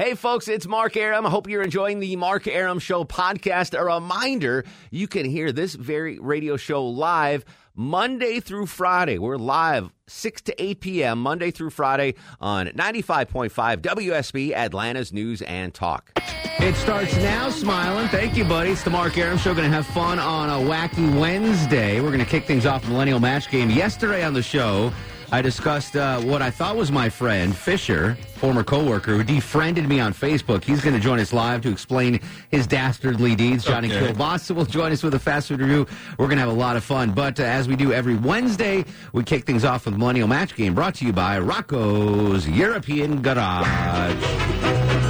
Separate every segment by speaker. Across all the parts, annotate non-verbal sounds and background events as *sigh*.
Speaker 1: Hey, folks, it's Mark Arum. I hope you're enjoying the Mark Arum Show podcast. A reminder you can hear this very radio show live Monday through Friday. We're live 6 to 8 p.m. Monday through Friday on 95.5 WSB, Atlanta's News and Talk. It starts now, smiling. Thank you, buddy. It's the Mark Arum Show. Going to have fun on a wacky Wednesday. We're going to kick things off Millennial Match Game. Yesterday on the show, I discussed uh, what I thought was my friend Fisher, former coworker, who defriended me on Facebook. He's going to join us live to explain his dastardly deeds. Johnny
Speaker 2: Okay.
Speaker 1: Kilbasa will join us with a fast food review. We're going to have a lot of fun. But uh, as we do every Wednesday, we kick things off with Millennial Match Game, brought to you by Rocco's European Garage.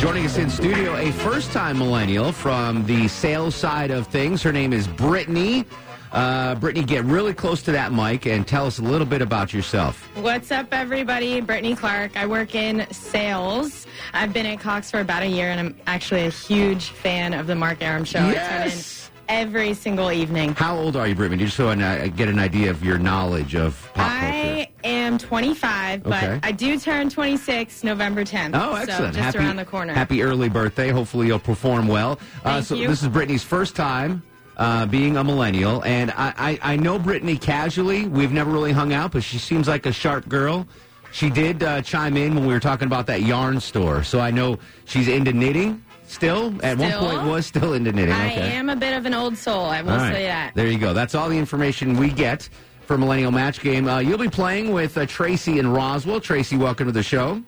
Speaker 1: Joining us in studio, a first-time millennial from the sales side of things. Her name is Brittany. Uh, Brittany, get really close to that mic and tell us a little bit about yourself.
Speaker 3: What's up, everybody? Brittany Clark. I work in sales. I've been at Cox for about a year, and I'm actually a huge fan of the Mark Arum Show.
Speaker 1: Yes.
Speaker 3: every single evening.
Speaker 1: How old are you, Brittany? Just so I uh, get an idea of your knowledge of pop culture.
Speaker 3: I am 25, but
Speaker 1: Okay.
Speaker 3: I do turn 26 November 10th.
Speaker 1: Oh, excellent!
Speaker 3: So just
Speaker 1: happy,
Speaker 3: around the corner.
Speaker 1: Happy early birthday. Hopefully, you'll perform well. Uh, so
Speaker 3: you.
Speaker 1: this is Brittany's first time. Uh, being a millennial, and I, I, I know Brittany casually. We've never really hung out, but she seems like a sharp girl. She did uh, chime in when we were talking about that yarn store, so I know she's into knitting still. At one point, was still into knitting.
Speaker 3: I
Speaker 1: okay.
Speaker 3: am a bit of an old soul. I will
Speaker 1: All right.
Speaker 3: say that.
Speaker 1: There you go. That's all the information we get for Millennial Match Game. Uh, you'll be playing with uh, Tracy and Roswell. Tracy, welcome to the show.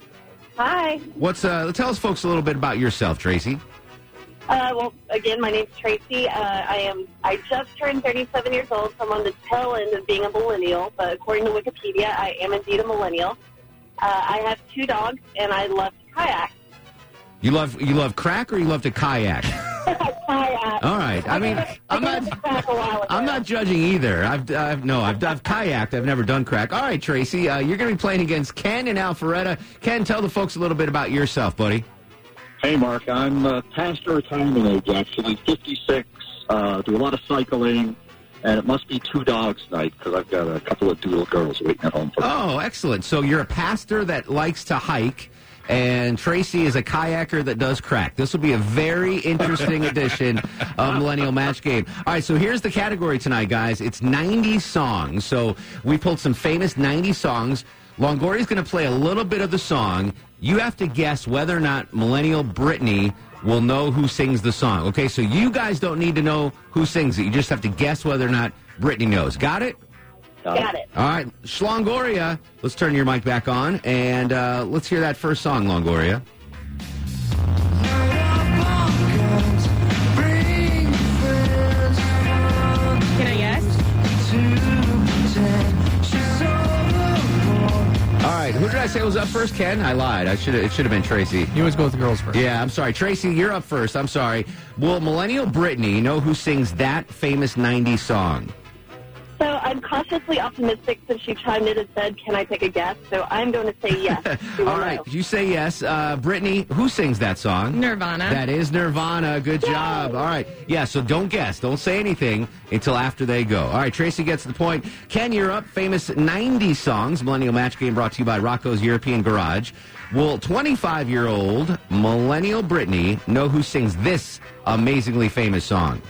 Speaker 4: Hi.
Speaker 1: What's uh, tell us, folks, a little bit about yourself, Tracy.
Speaker 4: Uh, well, again, my name's Tracy. Uh, I am. I just turned 37 years old, so I'm on the tail end of being a millennial. But according to Wikipedia, I am indeed a millennial. Uh, I have two dogs, and I love to kayak.
Speaker 1: You love you love crack or you love to kayak? *laughs*
Speaker 4: kayak.
Speaker 1: All right. I mean, I'm not.
Speaker 4: crack a while ago.
Speaker 1: I'm not judging either. I've, I've no, I've, I've kayaked. I've never done crack. All right, Tracy, uh, you're going to be playing against Ken and Alpharetta. Ken, tell the folks a little bit about yourself, buddy.
Speaker 2: Hey, Mark. I'm uh, past retirement age, actually, 56. Uh, do a lot of cycling, and it must be two dogs night because I've got a couple of doodle girls waiting at home for me.
Speaker 1: Oh, excellent. So you're a pastor that likes to hike. And Tracy is a kayaker that does crack. This will be a very interesting edition of Millennial Match Game. All right, so here's the category tonight, guys. It's 90 songs. So we pulled some famous 90 songs. Longoria's going to play a little bit of the song. You have to guess whether or not Millennial Brittany will know who sings the song. Okay, so you guys don't need to know who sings it. You just have to guess whether or not Brittany knows. Got it?
Speaker 4: Got it.
Speaker 1: All right, Schlongoria, let's turn your mic back on and uh, let's hear that first song, Longoria. Right, who did I say was up first? Ken? I lied. I should. It should have been Tracy.
Speaker 5: You always go with the girls first.
Speaker 1: Yeah, I'm sorry, Tracy. You're up first. I'm sorry. Will Millennial Brittany know who sings that famous '90s song?
Speaker 4: So I'm cautiously optimistic since she chimed in and said, "Can I take a guess?" So I'm going to say yes. *laughs*
Speaker 1: All right,
Speaker 4: know.
Speaker 1: you say yes. Uh, Brittany, who sings that song?
Speaker 3: Nirvana.
Speaker 1: That is Nirvana. Good job. All right. Yeah, so don't guess. Don't say anything until after they go. All right, Tracy gets the point. Ken, you're up. Famous 90s songs. Millennial Match Game brought to you by Rocco's European Garage. Will 25 year old Millennial Brittany know who sings this amazingly famous song?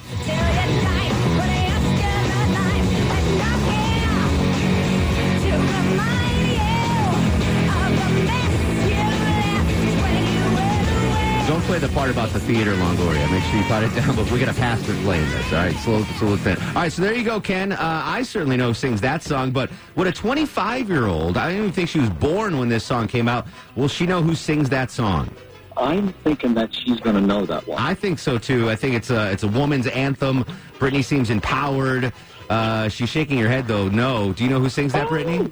Speaker 1: Play the part about the theater, Longoria. Make sure you put it down, *laughs* but we got a pastor playing this. All right, slow, slow it down. All right, so there you go, Ken. Uh, I certainly know who sings that song, but would a 25 year old, I don't even think she was born when this song came out, will she know who sings that song?
Speaker 2: I'm thinking that she's going to know that one.
Speaker 1: I think so too. I think it's a it's a woman's anthem. Brittany seems empowered. Uh, she's shaking her head though. No. Do you know who sings that, Brittany?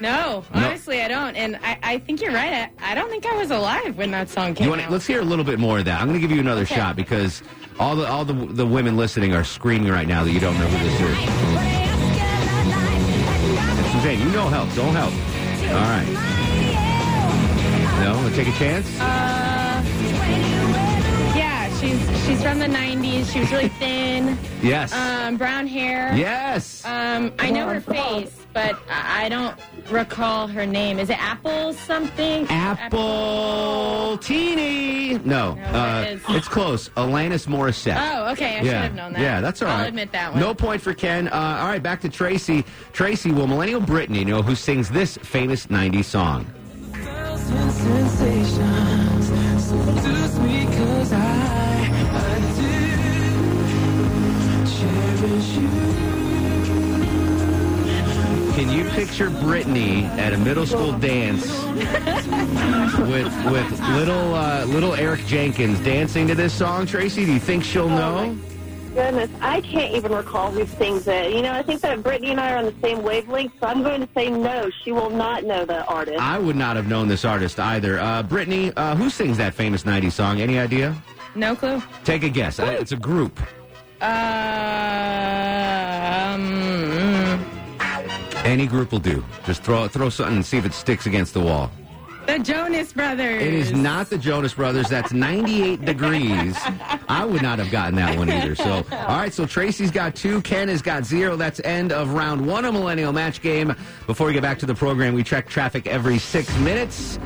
Speaker 3: No,
Speaker 1: No.
Speaker 3: honestly, I don't. And I, I think you're right. I, I don't think I was alive when that song came
Speaker 1: want
Speaker 3: out.
Speaker 1: let's hear a little bit more of that. I'm going to give you another
Speaker 3: Okay.
Speaker 1: shot because all the all the the women listening are screaming right now that you don't know who this is. Suzanne, you know help. Don't help. All right. No, take a chance.
Speaker 3: Uh, she's she's from the '90s. She was really thin,
Speaker 1: yes.
Speaker 3: um, brown hair.
Speaker 1: yes.
Speaker 3: Um, I know her face, but I I don't recall her name. Is it Apple something?
Speaker 1: Apple Teeny. No,
Speaker 3: No,
Speaker 1: uh,
Speaker 3: it is.
Speaker 1: it's close. Alanis Morissette.
Speaker 3: Oh, okay. I should have known that.
Speaker 1: Yeah, that's all right.
Speaker 3: I'll admit that one.
Speaker 1: No point for Ken. Uh, all right, back to Tracy. Tracy, will Millennial Brittany know who sings this famous 90s song? Can you picture Brittany at a middle school dance with with little uh, little Eric Jenkins dancing to this song? Tracy, do you think she'll know?
Speaker 4: Goodness, I can't even recall who sings it. You know, I think that Brittany and I are on the same wavelength, so I'm going to say no. She will not know the artist.
Speaker 1: I would not have known this artist either. Uh, Brittany, uh, who sings that famous 90s song? Any idea?
Speaker 3: No clue.
Speaker 1: Take a guess. Uh, It's a group.
Speaker 3: Um,
Speaker 1: Any group will do. Just throw throw something and see if it sticks against the wall.
Speaker 3: the Jonas Brothers.
Speaker 1: It is not the Jonas Brothers. That's 98 degrees. I would not have gotten that one either. So, all right. So Tracy's got two. Ken has got zero. That's end of round one of Millennial Match Game. Before we get back to the program, we check traffic every six minutes.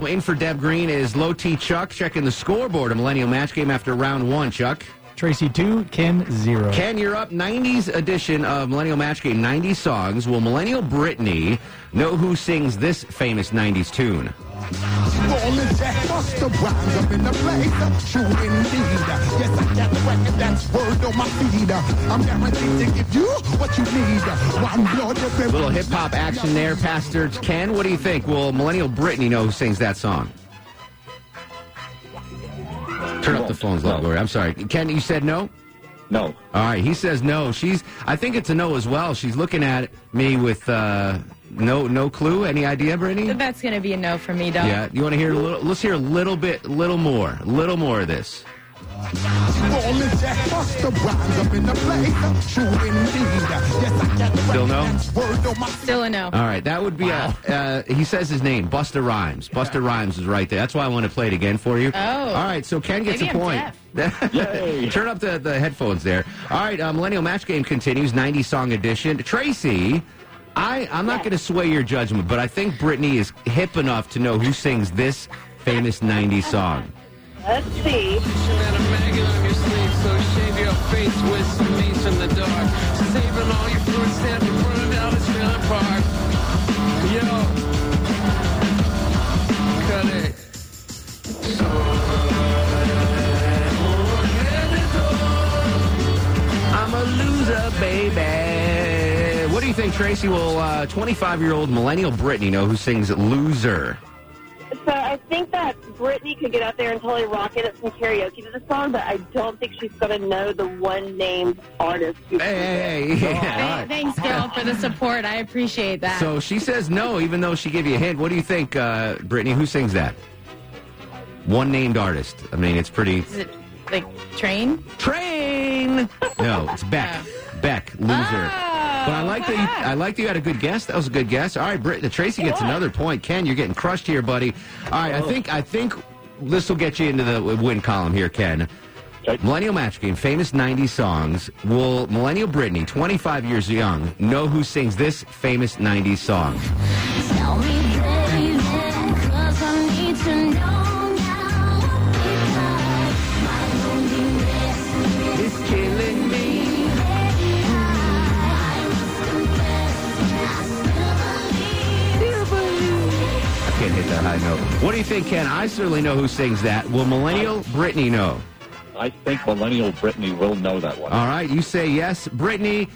Speaker 1: Waiting for Deb Green is Low T Chuck checking the scoreboard of Millennial Match Game after round one. Chuck.
Speaker 6: Tracy 2, Ken 0.
Speaker 1: Ken, you're up. 90s edition of Millennial Match Game. 90 songs. Will Millennial Brittany know who sings this famous 90s tune?
Speaker 7: Rolling Jack Busta Rhymes up in the place. True indeed. Yes, I got the record that's word on my feed. I'm guaranteed to give you what you need. One blood every
Speaker 1: Little hip hop action there, Pastor Ken. What do you think? Will Millennial Brittany know who sings that song? Turn up the phones,
Speaker 2: No.
Speaker 1: Lord. I'm sorry. Ken, you said no?
Speaker 2: No.
Speaker 1: All right. He says no. She's. I think it's a no as well. She's looking at me with uh, no no clue. Any idea, Brittany?
Speaker 3: That's going to be a no for me, dog.
Speaker 1: Yeah. You want to hear a little? Let's hear a little bit, little more, little more of this.
Speaker 7: Rolling Jack Busta Rhymes up in the place. True indeed. Yes, I got the
Speaker 1: Still no?
Speaker 7: that's word on
Speaker 3: Still a no.
Speaker 1: All right, that would be a. Uh, he says his name, Busta Rhymes. Busta Rhymes is right there. That's why I want to play it again for you.
Speaker 3: Oh.
Speaker 1: All right, so Ken gets
Speaker 3: Maybe
Speaker 1: a point. *laughs* Turn up the, the headphones there. All right, uh, Millennial Match Game continues, 90 song edition. Tracy, I, I'm not going to sway your judgment, but I think Brittany is hip enough to know who sings this famous 90 song.
Speaker 4: Let's see.
Speaker 1: I'm a loser, baby. What do you think, Tracy? Will uh, 25 year old Millennial Brittany know who sings Loser?
Speaker 4: So I think that Brittany could get out there and totally rock it at some karaoke to the song, but I don't think she's going to know the one named artist. who
Speaker 1: Hey, hey, hey. Yeah, right.
Speaker 3: Thanks, girl, for the support. I appreciate that.
Speaker 1: So she says no, even though she gave you a hint. What do you think, uh, Brittany? Who sings that? One named artist. I mean, it's pretty.
Speaker 3: Is it like train?
Speaker 1: Train. No, it's Beck. Beck, loser.
Speaker 3: Oh,
Speaker 1: but I like that. You, I like that you had a good guess. That was a good guess. All right, Britt, Tracy gets another point. Ken, you're getting crushed here, buddy. All right, I oh. think I think this will get you into the win column here, Ken. Millennial Match Game, famous 90s songs. Will Millennial Brittany, 25 years young, know who sings this famous 90s song? That high note. What do you think, Ken? I certainly know who sings that. Will Millennial Brittany know?
Speaker 2: I think Millennial Brittany will know that one.
Speaker 1: All right, you say yes. Brittany,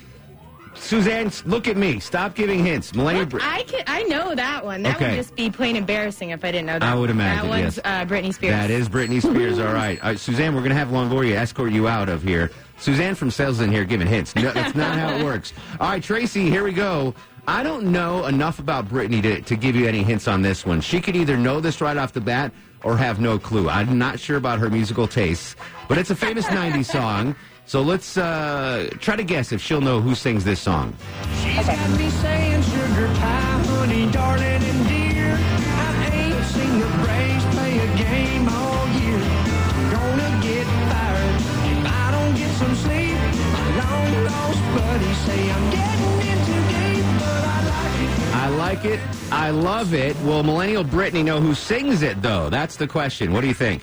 Speaker 1: Suzanne, look at me. Stop giving hints. Millennial. Brit-
Speaker 3: I can, I know that one. That
Speaker 1: Okay.
Speaker 3: would just be plain embarrassing if I didn't know that.
Speaker 1: I would imagine,
Speaker 3: That one's
Speaker 1: yes.
Speaker 3: uh, Britney Spears.
Speaker 1: That is Britney Spears. All right. All right, Suzanne, we're going to have Longoria escort you out of here. Suzanne from sales in here giving hints. No, that's not how it works. All right, Tracy, here we go. I don't know enough about Britney to, to give you any hints on this one. She could either know this right off the bat or have no clue. I'm not sure about her musical tastes, but it's a famous *laughs* 90s song. So let's uh, try to guess if she'll know who sings this song.
Speaker 5: She's got me saying sugar pie, honey, darling, and dear. I ain't seen the Braves play a game all year. Gonna get fired if I don't get some sleep. My long lost say I'm I like it.
Speaker 1: I love it. Will Millennial Britney know who sings it, though? That's the question. What do you think?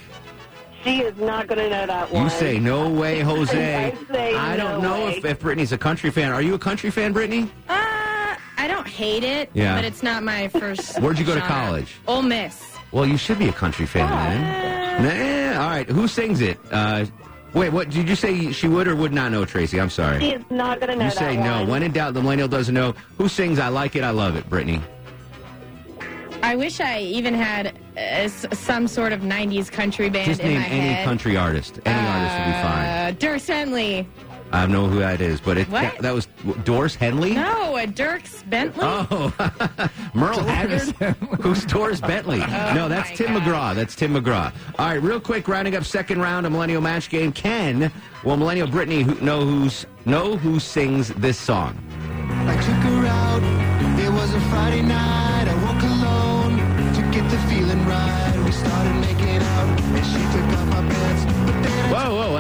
Speaker 4: She is not going to know that one.
Speaker 1: You say no way, *laughs* Jose.
Speaker 4: I say
Speaker 1: I don't
Speaker 4: no
Speaker 1: know
Speaker 4: way.
Speaker 1: if, if Brittany's a country fan. Are you a country fan, Brittany?
Speaker 3: Uh, I don't hate it,
Speaker 1: Yeah.
Speaker 3: but it's not my first. *laughs*
Speaker 1: Where'd you go to college?
Speaker 3: Ole Miss.
Speaker 1: Well, you should be a country fan, man. Nah, all right. Who sings it? Uh, wait, what did you say? She would or would not know, Tracy? I'm sorry.
Speaker 4: She is not going to know
Speaker 1: You
Speaker 4: that
Speaker 1: say no.
Speaker 4: one.
Speaker 1: When in doubt, the millennial doesn't know. Who sings I Like It, I Love It, Brittany?
Speaker 3: I wish I even had uh, some sort of '90s country band
Speaker 1: Just
Speaker 3: in
Speaker 1: name
Speaker 3: my
Speaker 1: any
Speaker 3: head.
Speaker 1: country artist. Any artist would be fine.
Speaker 3: Uh, Dirk Bentley.
Speaker 1: I don't know who that is, but it,
Speaker 3: What?
Speaker 1: that, that was Doris Henley?
Speaker 3: No, a Dierks Bentley.
Speaker 1: Oh, *laughs* Merle Haggard? *laughs* Who's Doris Bentley? Oh no, that's Tim
Speaker 3: God.
Speaker 1: McGraw. That's Tim McGraw. All right, real quick, rounding up second round of Millennial Match Game. Ken, will Millennial Brittany who, know who's know who sings this song?
Speaker 7: I took her out. It was a Friday night.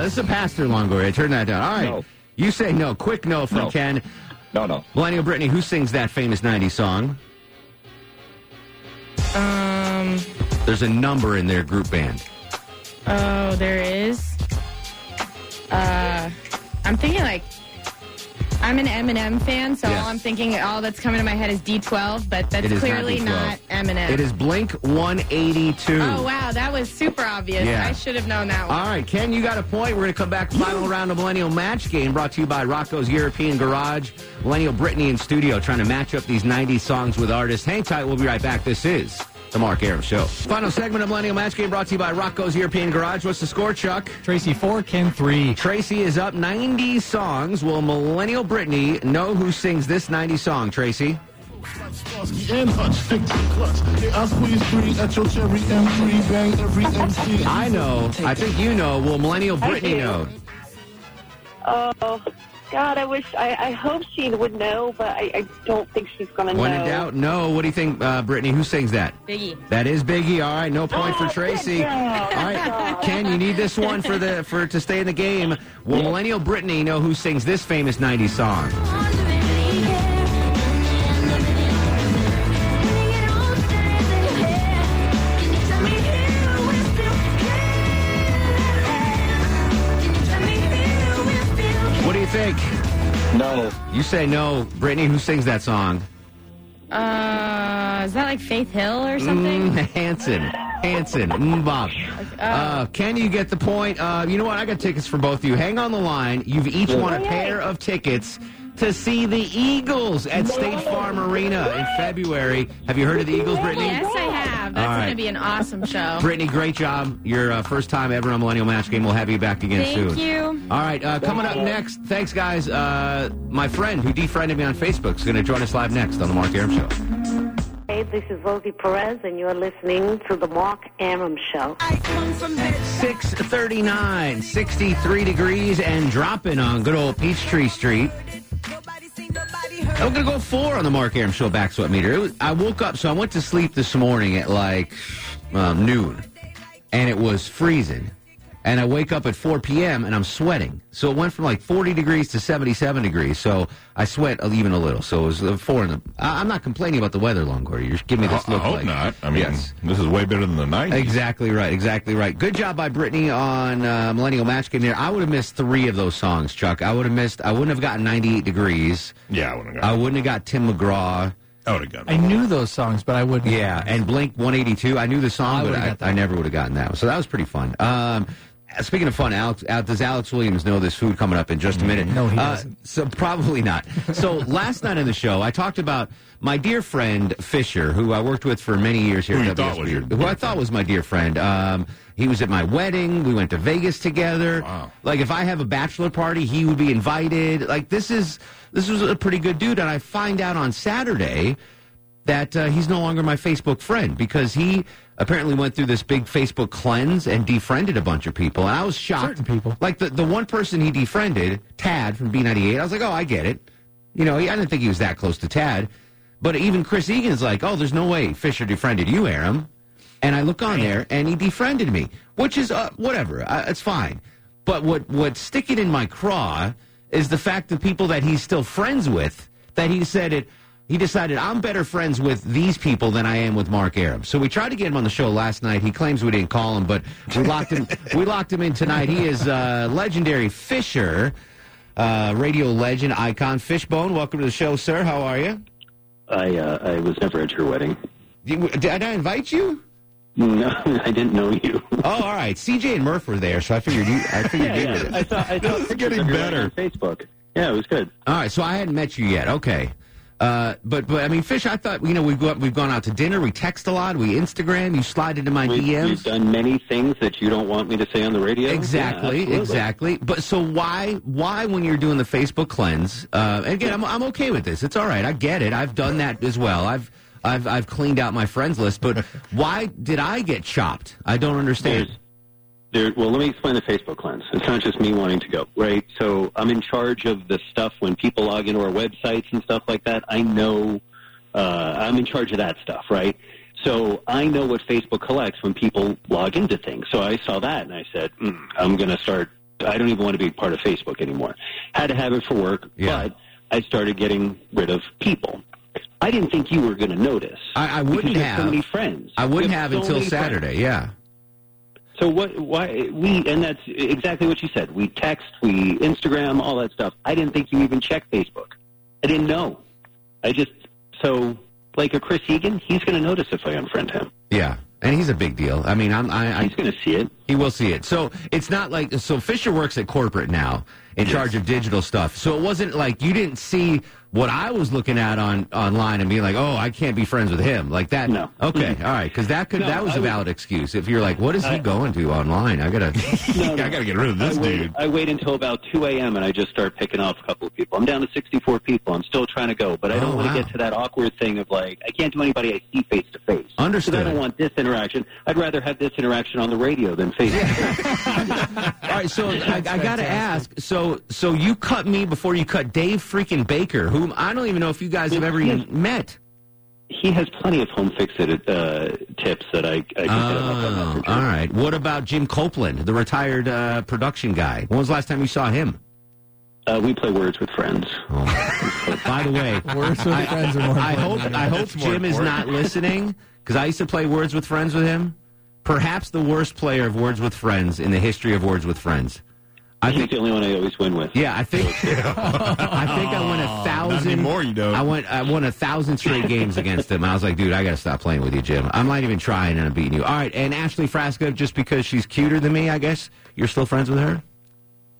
Speaker 1: This is a pastor, Longoria. Turn that down. All right,
Speaker 2: No.
Speaker 1: you say no. Quick no from
Speaker 2: No.
Speaker 1: Ken.
Speaker 2: No, no.
Speaker 1: Millennial Brittany, who sings that famous '90s song?
Speaker 3: Um.
Speaker 1: There's a number in their group band.
Speaker 3: Oh, there is. Uh, I'm thinking like. I'm an Eminem fan, so
Speaker 1: Yes.
Speaker 3: all I'm thinking, all that's coming to my head is D12, but that's
Speaker 1: is not
Speaker 3: clearly not, Eminem.
Speaker 1: It is Blink 182.
Speaker 3: Oh wow, that was super obvious.
Speaker 1: Yeah.
Speaker 3: I should have known that one.
Speaker 1: All right, Ken, you got a point. We're going to come back. Final round of Millennial Match Game brought to you by Rocco's European Garage. Millennial Brittany in studio trying to match up these 90s songs with artists. Hang tight. We'll be right back. This is the Mark Arum Show. Final segment of Millennial Match Game brought to you by Rocco's European Garage. What's the score, Chuck?
Speaker 6: Tracy 4, Ken 3.
Speaker 1: Tracy is up 90 songs. Will Millennial Brittany know who sings this 90 song, Tracy?
Speaker 8: Starsky and Hutch, stick to the clutch. Yeah, I squeeze three at your cherry M3, bang.
Speaker 1: I know. I think you know. Will Millennial
Speaker 4: I
Speaker 1: Brittany know?
Speaker 4: Oh, God, I wish, I, I hope she would know, but I, I don't think she's going to know.
Speaker 1: When in doubt, no. What do you think, uh, Brittany? Who sings that?
Speaker 3: Biggie.
Speaker 1: That is Biggie. All right, no point for
Speaker 4: Oh,
Speaker 1: Tracy.
Speaker 4: good
Speaker 1: All
Speaker 4: job.
Speaker 1: right, Ken, you need this one for the for to stay in the game. Will Millennial Brittany know who sings this famous '90s song? Think?
Speaker 2: No.
Speaker 1: You say no, Brittany. Who sings that song?
Speaker 3: Uh, is that like Faith Hill or something?
Speaker 1: Mm, *laughs* Hanson. Hanson. Mm, Bob. Uh, Ken, you get the point. Uh, you know what? I got tickets for both of you. Hang on the line. You've each won a pair of tickets to see the Eagles at State Farm Arena in February. Have you heard of the Eagles, Brittany?
Speaker 3: Yes, I have. That's
Speaker 1: All right.
Speaker 3: going to be an awesome show.
Speaker 1: Brittany, great job. Your uh, first time ever on Millennial Match Game. We'll have you back again
Speaker 3: Thank
Speaker 1: soon.
Speaker 3: Thank you.
Speaker 1: All right, uh, coming up next, thanks, guys. Uh, my friend who defriended me on Facebook is going to join us live next on The Mark Arum Show.
Speaker 9: Hey, this is Rosie Perez, and you're listening to the Mark Arum Show.
Speaker 1: 639, 63 degrees and dropping on good old Peachtree Street. I'm to go four on the Mark Arum Show back sweat meter. Was, I woke up, so I went to sleep this morning at like um, noon, and it was freezing. And I wake up at 4 p.m. and I'm sweating. So it went from like 40 degrees to 77 degrees. So I sweat even a little. So it was uh, four in the. I, I'm not complaining about the weather, Longoria. You're giving me this
Speaker 10: I
Speaker 1: look
Speaker 10: hope
Speaker 1: like.
Speaker 10: not. I mean,
Speaker 1: yes.
Speaker 10: this is way better than the 90s.
Speaker 1: Exactly right. Exactly right. Good job by Brittany on uh, Millennial Match Game there. I would have missed three of those songs, Chuck. I would have missed. I wouldn't have gotten 98 degrees.
Speaker 10: Yeah, I wouldn't have
Speaker 1: I wouldn't have got Tim McGraw.
Speaker 10: I would have got
Speaker 6: I knew those songs, but I wouldn't.
Speaker 1: Yeah, and Blink 182. I knew the
Speaker 6: I
Speaker 1: song, but I, I never would have gotten that. So that was pretty fun. Um, speaking of fun, Alex, Al, does Alex Williams know this food coming up in just a minute?
Speaker 6: No, he
Speaker 1: Uh,
Speaker 6: doesn't.
Speaker 1: So probably not. So last night in the show, I talked about my dear friend Fisher, who I worked with for many years here
Speaker 10: Who
Speaker 1: at
Speaker 10: you thought was
Speaker 1: WSB,
Speaker 10: your-
Speaker 1: who I thought was my dear friend. Um, he was at my wedding. We went to Vegas together.
Speaker 10: Wow.
Speaker 1: Like if I have a bachelor party, he would be invited. Like this is this was a pretty good dude. And I find out on Saturday that uh, he's no longer my Facebook friend because he apparently went through this big Facebook cleanse and defriended a bunch of people. And I was shocked.
Speaker 6: Certain people.
Speaker 1: Like the, the one person he defriended, Tad from B98, I was like, oh, I get it. You know, I didn't think he was that close to Tad. But even Chris Egan's like, oh, there's no way Fisher defriended you, Arum. And I look on there, and he defriended me, which is uh, whatever. Uh, it's fine. But what what's sticking in my craw is the fact that people that he's still friends with, that he said it. He decided I'm better friends with these people than I am with Mark Arum. So we tried to get him on the show last night. He claims we didn't call him, but we locked him. *laughs* we locked him in tonight. He is uh, legendary Fisher, uh, radio legend icon Fishbone. Welcome to the show, sir. How are you?
Speaker 11: I uh, I was never at your wedding.
Speaker 1: You- Did I invite you?
Speaker 11: No, *laughs* I didn't know you.
Speaker 1: Oh, all right. CJ and Murph were there, so I figured you. I figured you
Speaker 11: yeah. I thought I thought *laughs*
Speaker 10: This is getting
Speaker 11: pictures of your
Speaker 10: better.
Speaker 11: on Facebook. Yeah, it was good.
Speaker 1: All right, so I hadn't met you yet. Okay. Uh, but but I mean, Fish. I thought you know we've go, we've gone out to dinner. We text a lot. We Instagram. You slide into my
Speaker 11: We've,
Speaker 1: DMs.
Speaker 11: we've done many things that you don't want me to say on the radio.
Speaker 1: Exactly,
Speaker 11: absolutely.
Speaker 1: exactly. But so why why when you're doing the Facebook cleanse? Uh, and again, I'm I'm okay with this. It's all right. I get it. I've done that as well. I've I've I've cleaned out my friends list. But *laughs* why did I get chopped? I don't understand.
Speaker 11: There's, there, well, let me explain the Facebook cleanse. It's not just me wanting to go, right? So I'm in charge of the stuff when people log into our websites and stuff like that. I know uh, I'm in charge of that stuff, right? So I know what Facebook collects when people log into things. So I saw that and I said, mm, I'm going to start. I don't even want to be part of Facebook anymore. Had to have it for work,
Speaker 1: Yeah.
Speaker 11: but I started getting rid of people. I didn't think you were going to notice.
Speaker 1: I, I wouldn't have.
Speaker 11: so many friends.
Speaker 1: I wouldn't have
Speaker 11: so
Speaker 1: until
Speaker 11: many friends.
Speaker 1: Saturday. Yeah.
Speaker 11: So what? Why we? And that's exactly what you said. We text, we Instagram, all that stuff. I didn't think you even checked Facebook. I didn't know. I just so like a Chris Egan, he's going to notice if I unfriend him.
Speaker 1: Yeah. And he's a big deal. I mean, I'm, I, I
Speaker 11: He's going to see it.
Speaker 1: He will see it. So it's not like so Fisher works at corporate now in charge of digital stuff. So it wasn't like you didn't see what I was looking at on online and being like, "Oh, I can't be friends with him." Like that.
Speaker 11: No.
Speaker 1: Okay. All right. Because that could
Speaker 11: No,
Speaker 1: that was
Speaker 11: I
Speaker 1: a
Speaker 11: would-
Speaker 1: valid excuse. If you're like, "What is he going to online?" I gotta. *laughs*
Speaker 11: No, *laughs* no.
Speaker 10: I got to get rid of this
Speaker 11: I wait,
Speaker 10: dude.
Speaker 11: I wait until about 2 a.m. and I just start picking off a couple of people. I'm down to 64 people. I'm still trying to go, but I don't
Speaker 1: Oh,
Speaker 11: want
Speaker 1: wow.
Speaker 11: to get to that awkward thing of like, I can't do anybody I see face to face.
Speaker 1: Understood.
Speaker 11: I don't want this interaction. I'd rather have this interaction on the radio than face to face.
Speaker 1: All right. So I, I gotta ask. So so you cut me before you cut Dave freaking Baker, whom I don't even know if you guys have ever even met.
Speaker 11: He has plenty of home fix it uh, tips that I, I can get him up on
Speaker 1: Oh,
Speaker 11: Messenger.
Speaker 1: all right. What about Jim Copeland, the retired uh, production guy? When was the last time you saw him?
Speaker 11: Uh, we play words with friends.
Speaker 1: By the way, *laughs*
Speaker 6: Words with
Speaker 1: I,
Speaker 6: friends are more
Speaker 1: I
Speaker 6: important
Speaker 1: hope I hope
Speaker 10: That's more
Speaker 1: Jim is not listening because I used to play Words with Friends with him. Perhaps the worst player of Words with Friends in the history of Words with Friends. I
Speaker 11: He's
Speaker 1: think.
Speaker 11: the only one I always win with.
Speaker 1: Yeah, I think. *laughs* I think I won a thousand.
Speaker 10: more. you don't.
Speaker 1: I went. I won a thousand straight games against him. I was like, dude, I got to stop playing with you, Jim. I'm not even trying, and I'm beating you. All right, and Ashley Frasca, just because she's cuter than me, I guess you're still friends with her.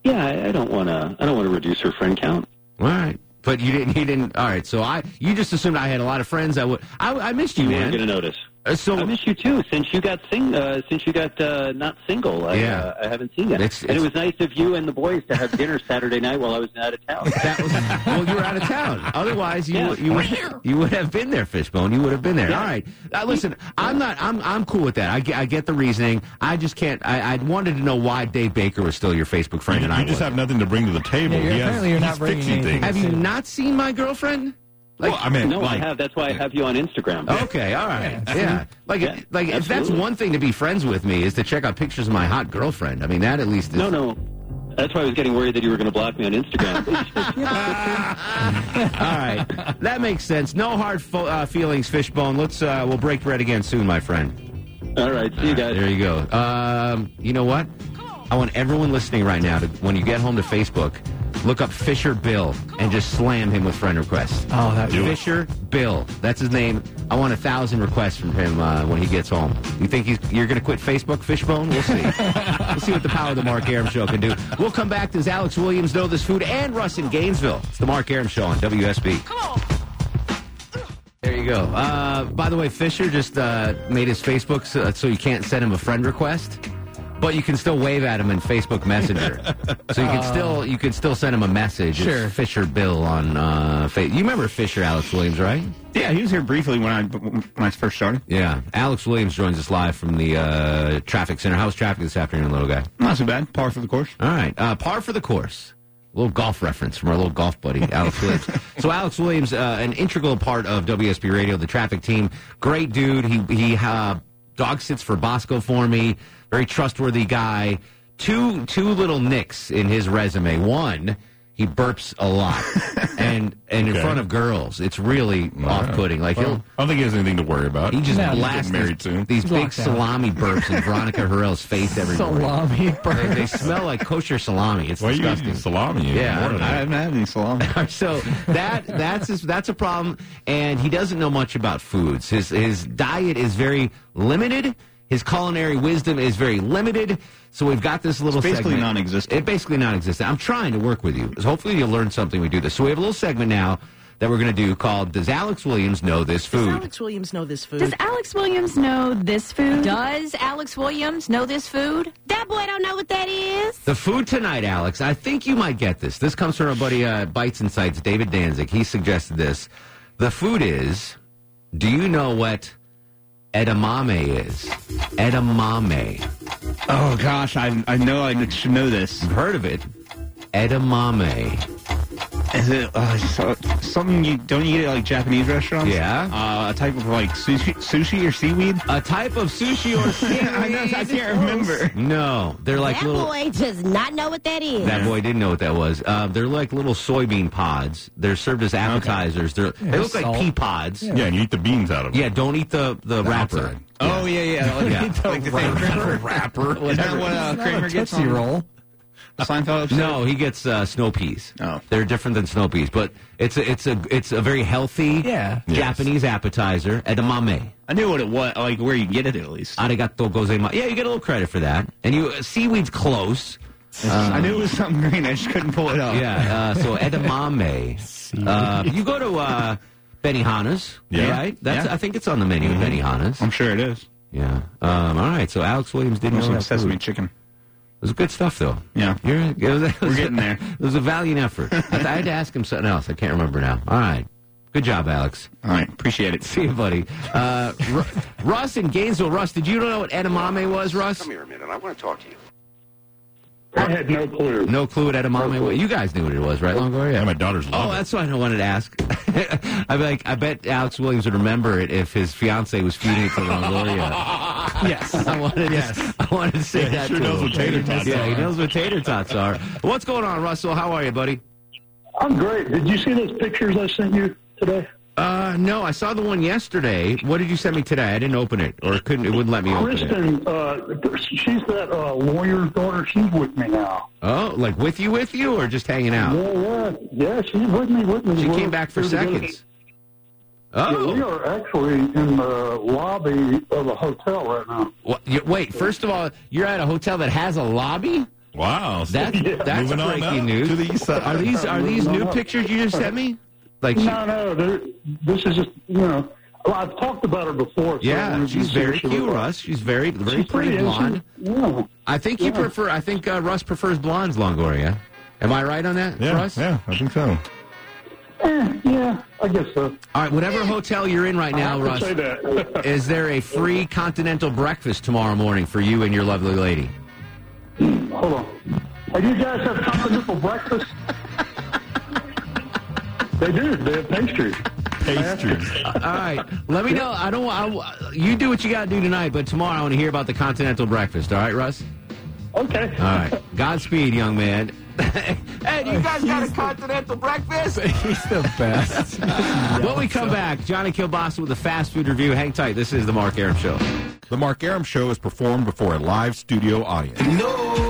Speaker 11: Yeah, I, I don't want to. I don't want to reduce her friend count.
Speaker 1: All right. But you didn't. You didn't. All right. So I. You just assumed I had a lot of friends. I would. I, I missed you,
Speaker 11: You
Speaker 1: man.
Speaker 11: weren't going to notice.
Speaker 1: Uh, so
Speaker 11: I miss you too. Since you got sing, uh, since you got uh, not single, I,
Speaker 1: Yeah.
Speaker 11: uh, I haven't seen you.
Speaker 1: It's-
Speaker 11: and it was nice of you and the boys to have dinner Saturday night while I was out of town. *laughs*
Speaker 1: that was well. You were out of town. Otherwise, you
Speaker 11: Yeah.
Speaker 1: you would you would have been there, Fishbone. You would have been there. All right. Uh, listen, I'm not. I'm I'm cool with that. I get, I get the reasoning. I just can't. I, I wanted to know why Dave Baker was still your Facebook friend,
Speaker 10: You,
Speaker 1: and I
Speaker 10: just
Speaker 1: wasn't.
Speaker 10: have nothing to bring to the table.
Speaker 6: Yeah, you're-
Speaker 10: He has-
Speaker 6: apparently you're not bringing
Speaker 10: fixing
Speaker 6: anything.
Speaker 10: things.
Speaker 1: Have you not seen my girlfriend?
Speaker 10: Well, I mean,
Speaker 11: no,
Speaker 10: like,
Speaker 11: I have. That's why I have you on Instagram. *laughs*
Speaker 1: Okay, all right, yeah. Like,
Speaker 11: Yeah,
Speaker 1: like if that's one thing to be friends with me is to check out pictures of my hot girlfriend. I mean, that at least is.
Speaker 11: No, no. That's why I was getting worried that you were going to block me on Instagram. *laughs* *laughs*
Speaker 1: All right, that makes sense. No hard fo- uh, feelings, Fishbone. Let's uh, we'll break bread again soon, my friend.
Speaker 11: All right, see you guys.
Speaker 1: There you go. Um, you know what? I want everyone listening right now to, when you get home to Facebook, Look up Fisher Bill and just slam him with friend requests.
Speaker 6: Oh, that
Speaker 1: Fisher Bill. That's his name. I want a thousand requests from him uh, when he gets home. You think he's, you're going to quit Facebook, Fishbone? We'll see. *laughs* we'll see what the power of the Mark Arum Show can do. We'll come back. Does Alex Williams know this food? And Russ in Gainesville. It's the Mark Arum Show on WSB. Come on. There you go. Uh, by the way, Fisher just uh, made his Facebook so, so you can't send him a friend request, but you can still wave at him in Facebook Messenger. so you can still you can still send him a message. It's
Speaker 12: Sure.
Speaker 1: Fisher Bill on uh, fa- You remember Fisher Alex Williams, right?
Speaker 12: Yeah, he was here briefly when I when I first started.
Speaker 1: Yeah. Alex Williams joins us live from the uh, traffic center. How's traffic this afternoon, little guy?
Speaker 12: Not so bad. Par for the course.
Speaker 1: All right. Uh, par for the course. A little golf reference from our little golf buddy, Alex Williams. *laughs* so Alex Williams, uh, an integral part of WSB Radio, the traffic team. Great dude. He he uh, dog sits for Bosco for me. Very trustworthy guy. Two two little nicks in his resume. One, he burps a lot, *laughs* and and in front of girls, it's really off-putting. Like
Speaker 10: Well,
Speaker 1: he'll.
Speaker 10: I don't think he has anything to worry about.
Speaker 1: He just
Speaker 10: He's
Speaker 1: blasts
Speaker 10: married
Speaker 1: these,
Speaker 10: soon.
Speaker 1: these big
Speaker 6: Locked down.
Speaker 1: salami burps in Veronica Harrell's face every morning.
Speaker 6: Salami burps.
Speaker 1: they smell like kosher salami. It's
Speaker 10: Why are you
Speaker 1: disgusting.
Speaker 10: salami?
Speaker 1: Yeah,
Speaker 10: the
Speaker 1: I don't
Speaker 10: morning?
Speaker 1: know.
Speaker 12: haven't had any salami. *laughs*
Speaker 1: so that that's his, that's a problem, and he doesn't know much about foods. His his diet is very limited. His culinary wisdom is very limited. So we've got this little
Speaker 12: It's basically
Speaker 1: segment.
Speaker 12: non-existent.
Speaker 1: It basically non-existent. I'm trying to work with you. So Hopefully you'll learn something. We do this. So we have a little segment now that we're going to do called "Does Alex Williams know this food?"
Speaker 13: Alex Williams know this food?
Speaker 3: Does Alex Williams know this food?
Speaker 14: Does Alex Williams know this food? That boy don't know what that is.
Speaker 1: The food tonight, Alex. I think you might get this. This comes from our buddy uh, Bites and Sights, David Danzig. He suggested this. The food is. Do you know what edamame is? Edamame.
Speaker 12: Oh gosh, I I know I should know this.
Speaker 1: You've heard of it? Edamame.
Speaker 12: Is it uh, so, something you don't you get at like Japanese restaurants?
Speaker 1: Yeah.
Speaker 12: Uh, a type of like sushi, sushi or seaweed.
Speaker 1: A type of sushi or seaweed. *laughs*
Speaker 12: I know. I can't remember.
Speaker 1: No, they're like
Speaker 14: that
Speaker 1: little.
Speaker 14: boy does not know what that is.
Speaker 1: That boy didn't know what that was. Uh, they're like little soybean pods. They're served as appetizers. They're, they look like pea pods.
Speaker 10: Yeah, and you eat the beans out of them.
Speaker 1: Yeah, don't eat the the, wrapper.
Speaker 10: outside.
Speaker 12: Oh yeah, yeah. Like, *laughs*
Speaker 1: Yeah. *laughs*
Speaker 12: like the thing Kramer.
Speaker 10: Wrapper.
Speaker 12: Is that what uh, Kramer gets
Speaker 6: Tootsie
Speaker 12: on
Speaker 6: roll.
Speaker 12: Seinfeld episode?
Speaker 1: No, he gets uh, snow peas.
Speaker 12: Oh.
Speaker 1: they're different than snow peas, but it's a, it's a it's a very healthy
Speaker 6: Yeah.
Speaker 1: Japanese appetizer. Edamame.
Speaker 12: I knew what it was, like where you get it at least.
Speaker 1: Arigato gozaimasu. Yeah, you get a little credit for that. And you seaweed's close.
Speaker 12: I knew it was something green. I just couldn't pull it off.
Speaker 1: Yeah, uh, so *laughs* edamame. Uh, you go to uh, Benihana's,
Speaker 10: Yeah.
Speaker 1: right? That's
Speaker 12: Yeah.
Speaker 1: I think it's on the menu at Benihana's.
Speaker 12: I'm sure it is.
Speaker 1: Yeah. Um, all right. So Alex Williams didn't know
Speaker 12: Some
Speaker 1: that
Speaker 12: sesame
Speaker 1: food.
Speaker 12: chicken.
Speaker 1: It was good stuff, though.
Speaker 12: Yeah.
Speaker 1: You're, it was, it was
Speaker 12: We're getting there. *laughs*
Speaker 1: It was a valiant effort. *laughs* I, I had to ask him something else. I can't remember now. All right. Good job, Alex.
Speaker 12: All right, appreciate it. *laughs*
Speaker 1: See you, buddy. Uh, Russ in Gainesville. Russ, did you know what edamame was, Russ?
Speaker 15: Come here a minute. I want to talk to you.
Speaker 2: I had no clue.
Speaker 1: No clue what edamame was. You guys knew what it was, right, Longoria?
Speaker 10: Yeah, my daughters love
Speaker 1: Oh,
Speaker 10: it.
Speaker 1: that's what I wanted to ask. *laughs* I be like, I bet Alex Williams would remember it if his fiance was feeding it to Longoria. *laughs*
Speaker 6: Yes. *laughs*
Speaker 1: I wanted,
Speaker 6: Yes.
Speaker 1: to, I wanted to say
Speaker 10: Yeah, he
Speaker 1: that
Speaker 10: sure
Speaker 1: to
Speaker 10: knows
Speaker 1: him.
Speaker 10: what tater tots
Speaker 1: yeah, he knows what tater tots are. What's going on, Russell? How are you, buddy?
Speaker 2: I'm great. Did you see those pictures I sent you today?
Speaker 1: Uh, no, I saw the one yesterday. What did you send me today? I didn't open it, or it couldn't. It wouldn't let me open it.
Speaker 2: Kristen, uh, she's that uh, lawyer's daughter. She's with me now.
Speaker 1: Oh, like with you, with you, or just hanging out?
Speaker 2: Yeah, yeah, yeah. She's with me, with me.
Speaker 1: She
Speaker 2: We're-
Speaker 1: came back for
Speaker 2: we're together.
Speaker 1: seconds.
Speaker 2: Yeah, we
Speaker 1: Oh,
Speaker 2: are actually in the lobby of a hotel right now.
Speaker 1: Wha- wait. First of all, you're at a hotel that has a lobby.
Speaker 10: Wow.
Speaker 1: That's *laughs* that's
Speaker 10: Moving
Speaker 1: breaking
Speaker 10: up
Speaker 1: news.
Speaker 10: to the east side.
Speaker 1: Are these are these new pictures you just sent me? Like, she-
Speaker 2: No, no, this is just you know. Well, I've talked about her before. so
Speaker 1: yeah, she's very
Speaker 2: what
Speaker 1: cute,
Speaker 2: looked.
Speaker 1: Russ. She's very very
Speaker 2: She's
Speaker 1: pretty
Speaker 2: isn't
Speaker 1: blonde.
Speaker 2: she? Yeah.
Speaker 1: I think you
Speaker 2: Yeah.
Speaker 1: prefer. I think uh, Russ prefers blondes, Longoria. Am I right on that,
Speaker 10: Yeah,
Speaker 1: Russ?
Speaker 10: yeah, I think so.
Speaker 2: Eh, yeah, I guess so.
Speaker 1: All right, whatever hotel you're in right now, Russ.
Speaker 2: to say that. *laughs*
Speaker 1: Is there a free continental breakfast tomorrow morning for you and your lovely lady?
Speaker 2: Hold on. Oh, you guys have continental breakfast? *laughs* they do. They have pastries.
Speaker 10: Pastries. *laughs*
Speaker 1: All right, let me know. I don't. I, you do what you got to do tonight, but tomorrow I want to hear about the continental breakfast. All right, Russ.
Speaker 2: Okay.
Speaker 1: All right. Godspeed, young man. *laughs* hey, you guys got a continental breakfast? *laughs*
Speaker 6: He's the best.
Speaker 1: when we come back, Johnny Kilbasa with a fast food review. Hang tight. This is the Mark Arum Show.
Speaker 10: The Mark Arum Show is performed before a live studio audience.
Speaker 5: No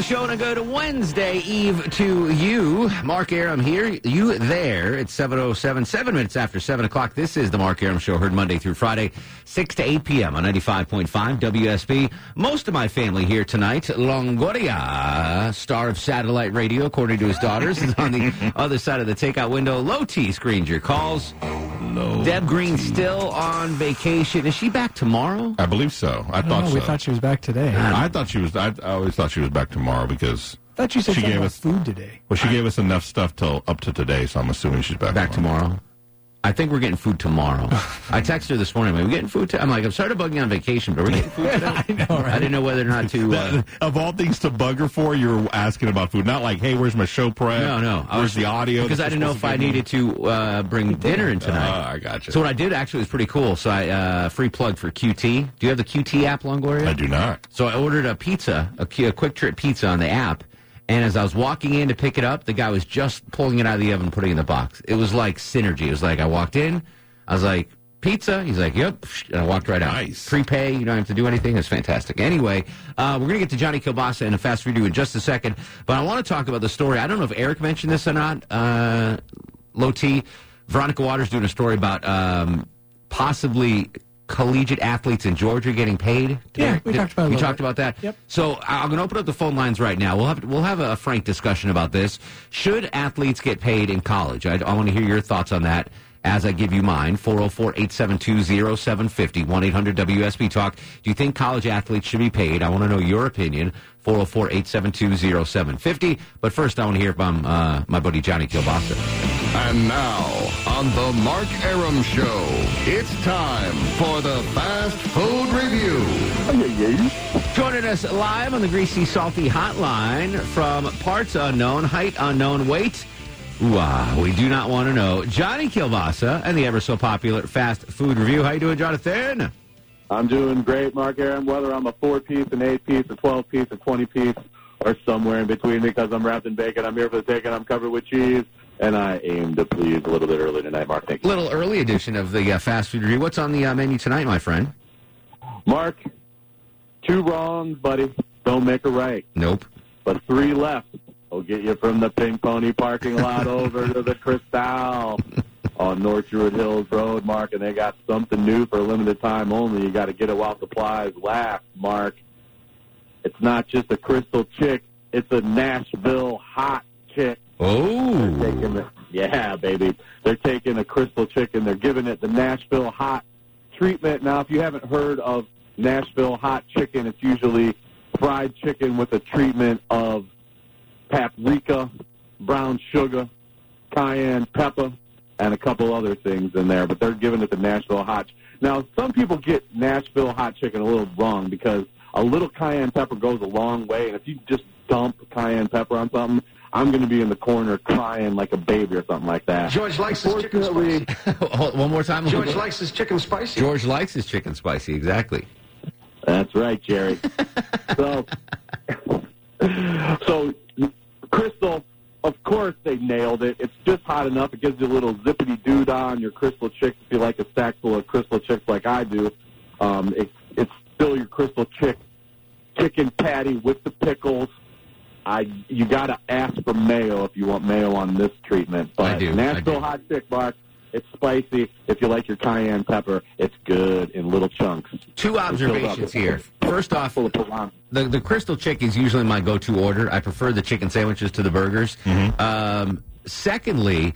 Speaker 1: the show, and I go to Wednesday Eve to you. Mark Arum here, you there. It's 7.07, seven minutes after 7 o'clock. This is the Mark Arum Show, heard Monday through Friday, 6 to 8 p.m. on 95.5 WSB. Most of my family here tonight. Longoria, star of satellite radio, according to his daughters, is on the *laughs* other side of the takeout window. Low T screens your calls. Deb Green still on vacation. Is she back tomorrow?
Speaker 10: I believe so. I,
Speaker 6: I
Speaker 10: thought
Speaker 6: know.
Speaker 10: so.
Speaker 6: We thought she was back today.
Speaker 10: I thought she was. I, I always thought she was back tomorrow because
Speaker 6: thought you said
Speaker 10: she gave us
Speaker 6: food today.
Speaker 10: Well, she gave us enough stuff till up to today, so I'm assuming she's back.
Speaker 1: Back tomorrow. I think we're getting food tomorrow. *laughs* I texted her this morning. Are we getting food? To-? I'm like, I'm sorry to bug you on vacation, but are we getting food today? *laughs* I
Speaker 6: know, right?
Speaker 1: didn't know whether or not to. Uh,
Speaker 10: of all things to bug her for, you're asking about food. Not like, hey, where's my show prep?
Speaker 1: no, no. I
Speaker 10: Where's
Speaker 1: was
Speaker 10: the audio?
Speaker 1: because I didn't know if I
Speaker 10: to give me?
Speaker 1: needed to uh, bring dinner in tonight.
Speaker 10: Ah, I got you.
Speaker 1: So what I did actually was pretty cool. So I uh, free plug for QT. Do you have the QT app, Longoria?
Speaker 10: I do not.
Speaker 1: So I ordered a pizza, a QuikTrip pizza on the app. And as I was walking in to pick it up, the guy was just pulling it out of the oven, and putting it in the box. It was like synergy. It was like I walked in, I was like, pizza? He's like, yep. And I walked right out.
Speaker 10: Nice.
Speaker 1: Prepay, you don't have to do anything. It's fantastic. Anyway, uh, we're going to get to Johnny Kilbasa in a fast review in just a second. But I want to talk about the story. I don't know if Eric mentioned this or not. Uh, Low T. Veronica Waters doing a story about um, possibly collegiate athletes in Georgia getting paid.
Speaker 6: Yeah,
Speaker 1: Did-
Speaker 6: we
Speaker 1: did-
Speaker 6: talked about it
Speaker 1: We talked
Speaker 6: bit.
Speaker 1: about that.
Speaker 6: Yep.
Speaker 1: So I'm going to open up the phone lines right now. We'll have we'll have a frank discussion about this. Should athletes get paid in college? I, I want to hear your thoughts on that. As I give you mine, 404-872-0750, 1-800-WSB Talk. Do you think college athletes should be paid? I want to know your opinion. 404-872-0750. But first, I want to hear from uh, my buddy Johnny Kilbasa.
Speaker 13: And now, on the Mark Arum Show, it's time for the Fast Food Review.
Speaker 1: Joining us live on the Greasy Salty Hotline from parts unknown, height unknown, weight. Ah, we do not want to know. Johnny Kilbasa and the ever so popular Fast Food Review. How you doing, Jonathan?
Speaker 15: I'm doing great, Mark Aaron. Whether I'm a four piece, an eight piece, a twelve piece, a twenty piece, or somewhere in between because I'm wrapped in bacon. I'm here for the taking. I'm covered with cheese, and I aim to please a little bit early tonight, Mark. Thank you.
Speaker 1: Little early edition of the uh, Fast Food Review. What's on the uh, menu tonight, my friend?
Speaker 15: Mark, two wrongs, buddy. Don't make a right.
Speaker 1: Nope.
Speaker 15: But three left will get you from the Pink Pony parking lot *laughs* over to the Krystal on North Druid Hills Road, Mark. And they got something new for a limited time only. You got to get it while supplies last, Mark. It's not just a Krystal Chik. It's a Nashville hot chick.
Speaker 1: Oh.
Speaker 15: They're taking the, yeah, baby. They're taking a Krystal Chik and they're giving it the Nashville hot treatment. Now, if you haven't heard of Nashville hot chicken, it's usually fried chicken with a treatment of paprika, brown sugar, cayenne pepper, and a couple other things in there. But they're giving it the Nashville hot. Ch- Now, some people get Nashville hot chicken a little wrong because a little cayenne pepper goes a long way. And if you just dump cayenne pepper on something, I'm going to be in the corner crying like a baby or something like that.
Speaker 16: George likes his chicken
Speaker 15: Unfortunately,
Speaker 1: Hold- *laughs* One more time.
Speaker 16: George likes his chicken spicy.
Speaker 1: George likes his chicken spicy. Exactly.
Speaker 15: That's right, Jerry. *laughs* so, *laughs* so Krystal, of course they nailed it. It's just hot enough. It gives you a little zippity doo dah on your Krystal Chiks if you like a stack full of Krystal Chiks like I do. Um, it, it's still your Krystal Chik chicken patty with the pickles. I you got to ask for mayo if you want mayo on this treatment. But
Speaker 1: I do, I
Speaker 15: Nashville
Speaker 1: do.
Speaker 15: hot chick, Mark. It's spicy. If you like your cayenne pepper, it's good in little chunks.
Speaker 1: Two observations here. First off, the, the Krystal Chik is usually my go-to order. I prefer the chicken sandwiches to the burgers. Um, secondly,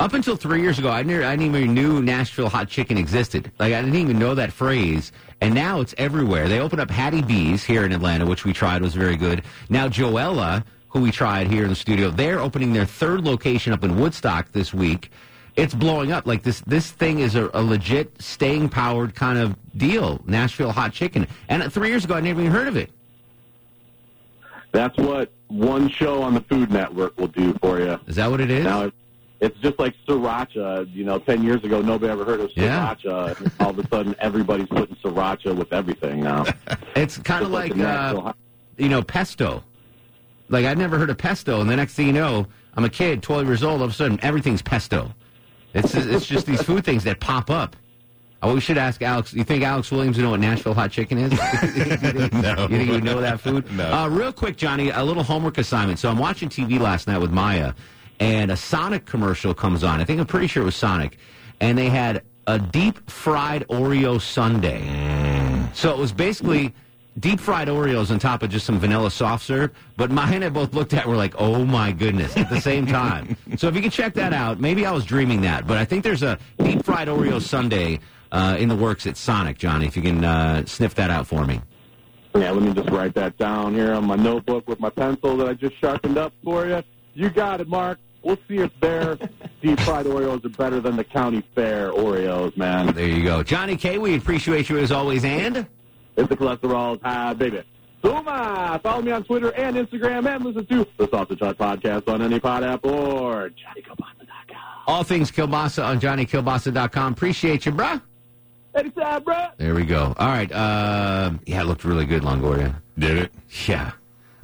Speaker 1: up until three years ago, I, never, I didn't even knew Nashville hot chicken existed. Like I didn't even know that phrase, and now it's everywhere. They opened up Hattie B's here in Atlanta, which we tried was very good. Now Joella, who we tried here in the studio, they're opening their third location up in Woodstock this week. It's blowing up. Like this, this thing is a, a legit staying powered kind of deal. Nashville hot chicken. And three years ago, I never even heard of it.
Speaker 15: That's what one show on the Food Network will do for you.
Speaker 1: Is that what it is?
Speaker 15: Now, it's just like sriracha. You know, ten years ago, nobody ever heard of
Speaker 1: Yeah.
Speaker 15: sriracha. and all of a sudden, everybody's putting sriracha with everything now. *laughs*
Speaker 1: It's kind of
Speaker 15: like
Speaker 1: like, uh, you know, pesto. Like I'd never heard of pesto, and the next thing you know, I'm a kid, 12 years old. All of a sudden, everything's pesto. It's it's just these food things that pop up. Oh, we should ask Alex. You think Alex Williams would know what Nashville hot chicken is? *laughs* *laughs*
Speaker 10: no.
Speaker 1: You think he would know that food?
Speaker 10: No.
Speaker 1: Uh, real quick, Johnny, a little homework assignment. So I'm watching TV last night with Maya, and a Sonic commercial comes on. I think I'm pretty sure it was Sonic, and they had a deep fried Oreo sundae. So it was basically deep fried Oreos on top of just some vanilla soft serve. But Maya and I both looked at, were like, oh my goodness, at the same time. *laughs* so if you can check that out, maybe I was dreaming that, but I think there's a deep fried Oreo sundae uh, in the works at Sonic, Johnny. If you can uh, sniff that out for me.
Speaker 15: Yeah, let me just write that down here on my notebook with my pencil that I just sharpened up for you. You got it, Mark. We'll see if their *laughs* deep fried Oreos are better than the county fair Oreos, man.
Speaker 1: There you go. Johnny K, we appreciate you as always, and
Speaker 15: if the cholesterol is high, baby. Suma! Follow me on Twitter and Instagram and listen to the Sausage Hut Podcast on any pod app or Johnny
Speaker 1: all things Kilbasa on JohnnyKilbasa.com. Appreciate you, bruh.
Speaker 15: Anytime, bro.
Speaker 1: There we go. All right. Uh, yeah, it looked really good, Longoria.
Speaker 10: Did it?
Speaker 1: Yeah.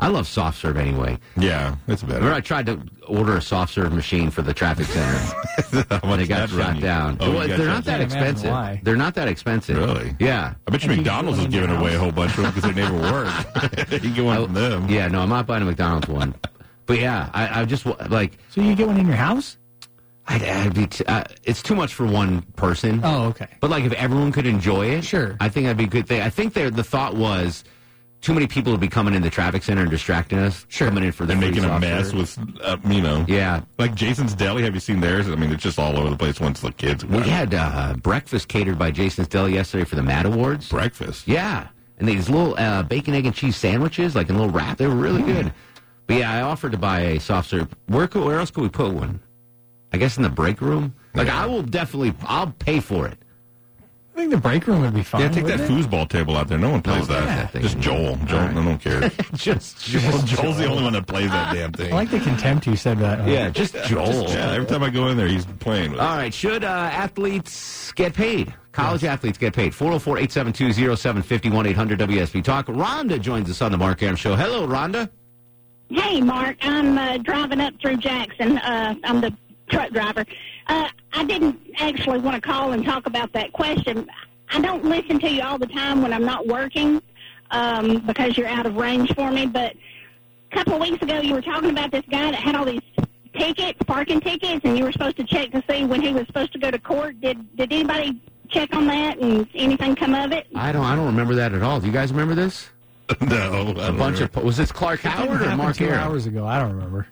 Speaker 1: I love soft serve anyway.
Speaker 10: Yeah, it's better.
Speaker 1: Remember, I tried to order a soft serve machine for the traffic center. *laughs*
Speaker 10: How
Speaker 1: and
Speaker 10: much
Speaker 1: they got
Speaker 10: that
Speaker 1: shot down.
Speaker 10: Oh,
Speaker 1: Well, they're not that
Speaker 10: down.
Speaker 1: expensive.
Speaker 6: why.
Speaker 1: They're not that expensive.
Speaker 10: Really?
Speaker 1: Yeah.
Speaker 10: I bet you McDonald's is giving away a whole bunch of them because *laughs* *laughs* they never work. you can get one from them.
Speaker 1: Yeah, no, I'm not buying a McDonald's one. But yeah, I, I just wa- like.
Speaker 6: So you get one in your house?
Speaker 1: I'd, I'd be t- uh, it's too much for one person.
Speaker 6: Oh, okay.
Speaker 1: But like, if everyone could enjoy it,
Speaker 6: Sure.
Speaker 1: I think that'd be a good thing. I think there the thought was too many people would be coming in the traffic center and distracting us. Sure. Coming in for the
Speaker 10: They're
Speaker 1: free
Speaker 10: making a mess with, uh, you know.
Speaker 1: Yeah.
Speaker 10: Like Jason's Deli. Have you seen theirs? I mean, it's just all over the place once the kids.
Speaker 1: We had uh, breakfast catered by Jason's Deli yesterday for the Mad Awards.
Speaker 10: Breakfast?
Speaker 1: Yeah. And these little uh, bacon, egg, and cheese sandwiches, like in a little wrap, they were really good. But yeah, I offered to buy a soft serve. Where, could, where else could we put one? I guess in the break room? Like, I will definitely, I'll pay for it.
Speaker 6: I think the break room would be fine.
Speaker 10: Yeah, take that
Speaker 6: wouldn't it?
Speaker 10: foosball table out there. No one plays
Speaker 1: one
Speaker 10: that.
Speaker 1: plays that thing
Speaker 10: Just Joel. Joel, I don't care.
Speaker 1: just *laughs*
Speaker 10: Joel. Joel's the only one that plays that damn thing.
Speaker 6: I like the contempt you said that.
Speaker 1: Yeah, just Joel.
Speaker 10: yeah, every time I go in there, he's playing with. it.
Speaker 1: All right. Should uh, athletes get paid? College athletes get paid. 404 872 0751 800 WSB Talk. Rhonda joins us on the Mark Arum Show. Hello, Rhonda.
Speaker 17: Hey, Mark. I'm uh, driving up through Jackson. Uh, I'm the truck driver. Uh, I didn't actually want to call and talk about that question. I don't listen to you all the time when I'm not working um, because you're out of range for me. But a couple of weeks ago, you were talking about this guy that had all these tickets, parking tickets, and you were supposed to check to see when he was supposed to go to court. Did Did anybody check on that and anything come of it?
Speaker 1: I don't. I don't remember that at all. Do you guys remember this? *laughs*
Speaker 10: no.
Speaker 1: A bunch of. Was this Clark Howard or Mark
Speaker 6: two
Speaker 1: Arum?
Speaker 6: hours ago. I don't remember.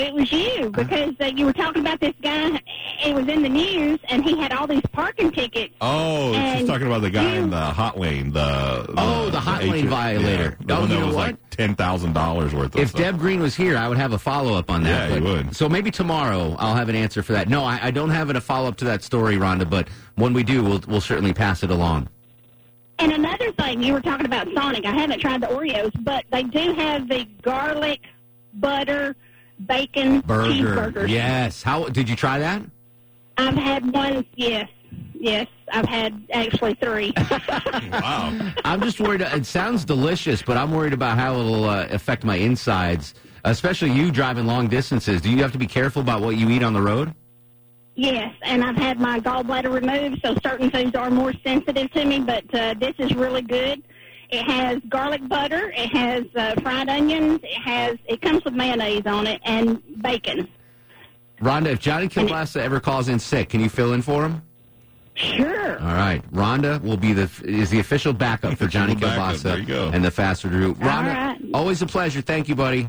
Speaker 17: No, it was you because uh, you were talking about this guy. It was in the news, and he had all these parking tickets.
Speaker 10: Oh, she's talking about the guy
Speaker 17: you-
Speaker 10: in the hot lane. The,
Speaker 1: Oh, the hot lane violator.
Speaker 10: Yeah, the
Speaker 1: Oh,
Speaker 10: one
Speaker 1: you
Speaker 10: that
Speaker 1: know
Speaker 10: was
Speaker 1: what?
Speaker 10: like ten thousand dollars worth of
Speaker 1: If
Speaker 10: stuff.
Speaker 1: Deb Green was here, I would have a follow up on that.
Speaker 10: Yeah, you
Speaker 1: but-
Speaker 10: would.
Speaker 1: So maybe tomorrow I'll have an answer for that. No, I, I don't have a follow up to that story, Rhonda. But when we do, we'll we'll certainly pass it along.
Speaker 17: And another thing, you were talking about Sonic. I haven't tried the Oreos, but they do have the garlic, butter, bacon
Speaker 1: Burger.
Speaker 17: cheeseburgers.
Speaker 1: Yes. How did you try that?
Speaker 17: I've had one. Yes, yes. I've had actually three. *laughs*
Speaker 10: wow.
Speaker 1: I'm just worried. It sounds delicious, but I'm worried about how it'll uh, affect my insides, especially you driving long distances. Do you have to be careful about what you eat on the road?
Speaker 17: Yes, and I've had my gallbladder removed, so certain foods are more sensitive to me. But uh, this is really good. It has garlic butter. It has uh, fried onions. It has. It comes with mayonnaise on it and bacon.
Speaker 1: Rhonda, if Johnny Kilbasa ever calls in sick, can you fill in for him?
Speaker 17: Sure.
Speaker 1: All right. Rhonda will be the is the official backup for *laughs* Johnny
Speaker 10: backup.
Speaker 1: Kilbasa
Speaker 10: There you go.
Speaker 1: and the faster route. Rhonda,
Speaker 17: right.
Speaker 1: always a pleasure. Thank you, buddy.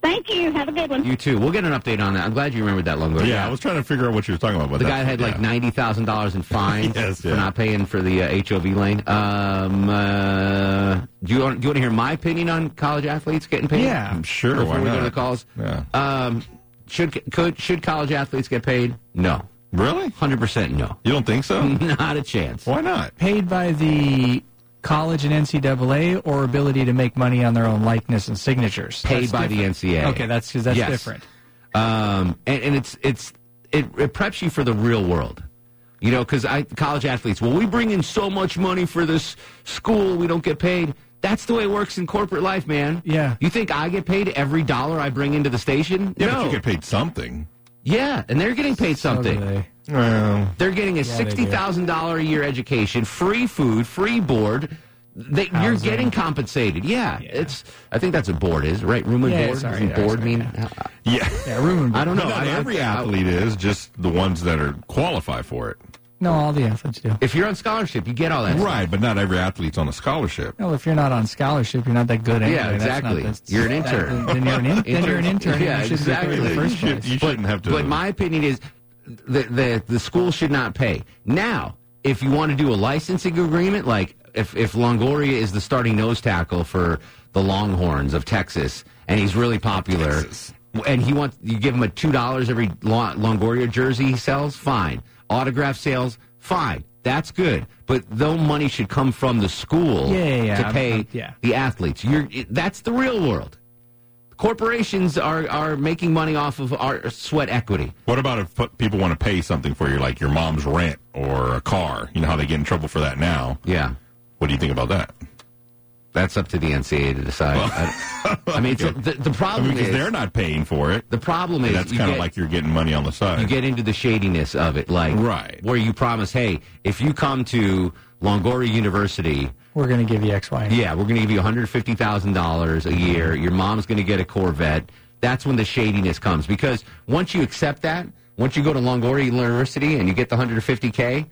Speaker 17: Thank you. Have a good one.
Speaker 1: You too. We'll get an update on that. I'm glad you remembered that long ago.
Speaker 10: Yeah, I was trying to figure out what you were talking about. But
Speaker 1: The guy
Speaker 10: that's-
Speaker 1: had like
Speaker 10: yeah.
Speaker 1: ninety thousand dollars in *laughs* fines
Speaker 10: Yes,
Speaker 1: for not paying for the uh, HOV lane. Um, uh, do you want do you want to hear my opinion on college athletes getting paid?
Speaker 6: Yeah.
Speaker 10: I'm sure.
Speaker 1: Before
Speaker 10: Why
Speaker 1: we go to the calls.
Speaker 10: Yeah.
Speaker 1: Um, should could should college athletes get paid? No,
Speaker 10: Really?
Speaker 1: hundred percent no.
Speaker 10: You don't think so? *laughs*
Speaker 1: Not a chance.
Speaker 10: Why not?
Speaker 6: Paid by the college and NCAA or ability to make money on their own likeness and signatures?
Speaker 1: Paid
Speaker 6: That's
Speaker 1: by the. NCAA.
Speaker 6: Okay, that's because that's
Speaker 1: Yes.
Speaker 6: different.
Speaker 1: um, and, and it's it's it, it preps you for the real world. You know, because I college athletes, well, we bring in so much money for this school, we don't get paid. That's the way it works in corporate life, man.
Speaker 6: Yeah.
Speaker 1: You think I get paid every dollar I bring into the station?
Speaker 10: Yeah,
Speaker 1: no.
Speaker 10: but you get paid something.
Speaker 1: Yeah, and they're getting paid something.
Speaker 6: they.
Speaker 10: Well,
Speaker 1: They're getting a
Speaker 6: Yeah, they do.
Speaker 1: sixty thousand dollar a year education, free food, free board. They, you're getting compensated. Yeah, it's. I think that's what board is, right? Room and
Speaker 6: Yeah,
Speaker 1: board.
Speaker 6: sorry,
Speaker 1: Doesn't
Speaker 6: yeah,
Speaker 1: board
Speaker 6: sorry,
Speaker 1: mean?
Speaker 10: yeah.
Speaker 6: Yeah, room and board.
Speaker 1: I don't know.
Speaker 10: But not
Speaker 1: I-
Speaker 10: every
Speaker 1: I-
Speaker 10: athlete is, just the ones that are qualify for it.
Speaker 6: No, all the athletes do.
Speaker 1: If you're on scholarship, you get all that. stuff.
Speaker 10: Right, but not every athlete's on a scholarship.
Speaker 6: No, if you're not on scholarship, you're not that good anyway.
Speaker 1: Yeah,
Speaker 6: That's
Speaker 1: exactly.
Speaker 6: not the-
Speaker 1: You're an
Speaker 6: that-
Speaker 1: intern.
Speaker 6: then you're an, *laughs* in, then you're an intern.
Speaker 1: Yeah,
Speaker 6: you shouldn't get paid in the
Speaker 1: exactly.
Speaker 6: first
Speaker 10: You should-
Speaker 6: place.
Speaker 10: you shouldn't have to.
Speaker 1: But my opinion is, the the the school should not pay. Now, if you want to do a licensing agreement, like if if Longoria is the starting nose tackle for the Longhorns of Texas, and he's really popular, and he wants you give him a two dollars every Longoria jersey he sells, fine. Autograph sales, fine. That's good, but though money should come from the school
Speaker 6: Yeah, yeah, yeah.
Speaker 1: to
Speaker 6: I'm-
Speaker 1: pay
Speaker 6: I'm- yeah.
Speaker 1: the athletes. You're that's the real world. Corporations are, are making money off of our sweat equity.
Speaker 10: What about if people want to pay something for you, like your mom's rent or a car? You know how they get in trouble for that now.
Speaker 1: Yeah.
Speaker 10: What do you think about that?
Speaker 1: That's up to the NCAA to decide. I, I mean, it's, *laughs* the, the
Speaker 10: I
Speaker 1: problem
Speaker 10: mean, because
Speaker 1: is
Speaker 10: they're not paying for it.
Speaker 1: the problem is
Speaker 10: that's kind of like you're getting money on the side.
Speaker 1: you get into the shadiness of it, like
Speaker 10: Right.
Speaker 1: where you promise, hey, if you come to Longoria University,
Speaker 6: We're going to give you X, Y, and
Speaker 1: yeah, we're going to give you one hundred fifty thousand dollars a year. Your mom's going to get a Corvette. That's when the shadiness comes because once you accept that, once you go to Longoria University and you get the one hundred fifty k,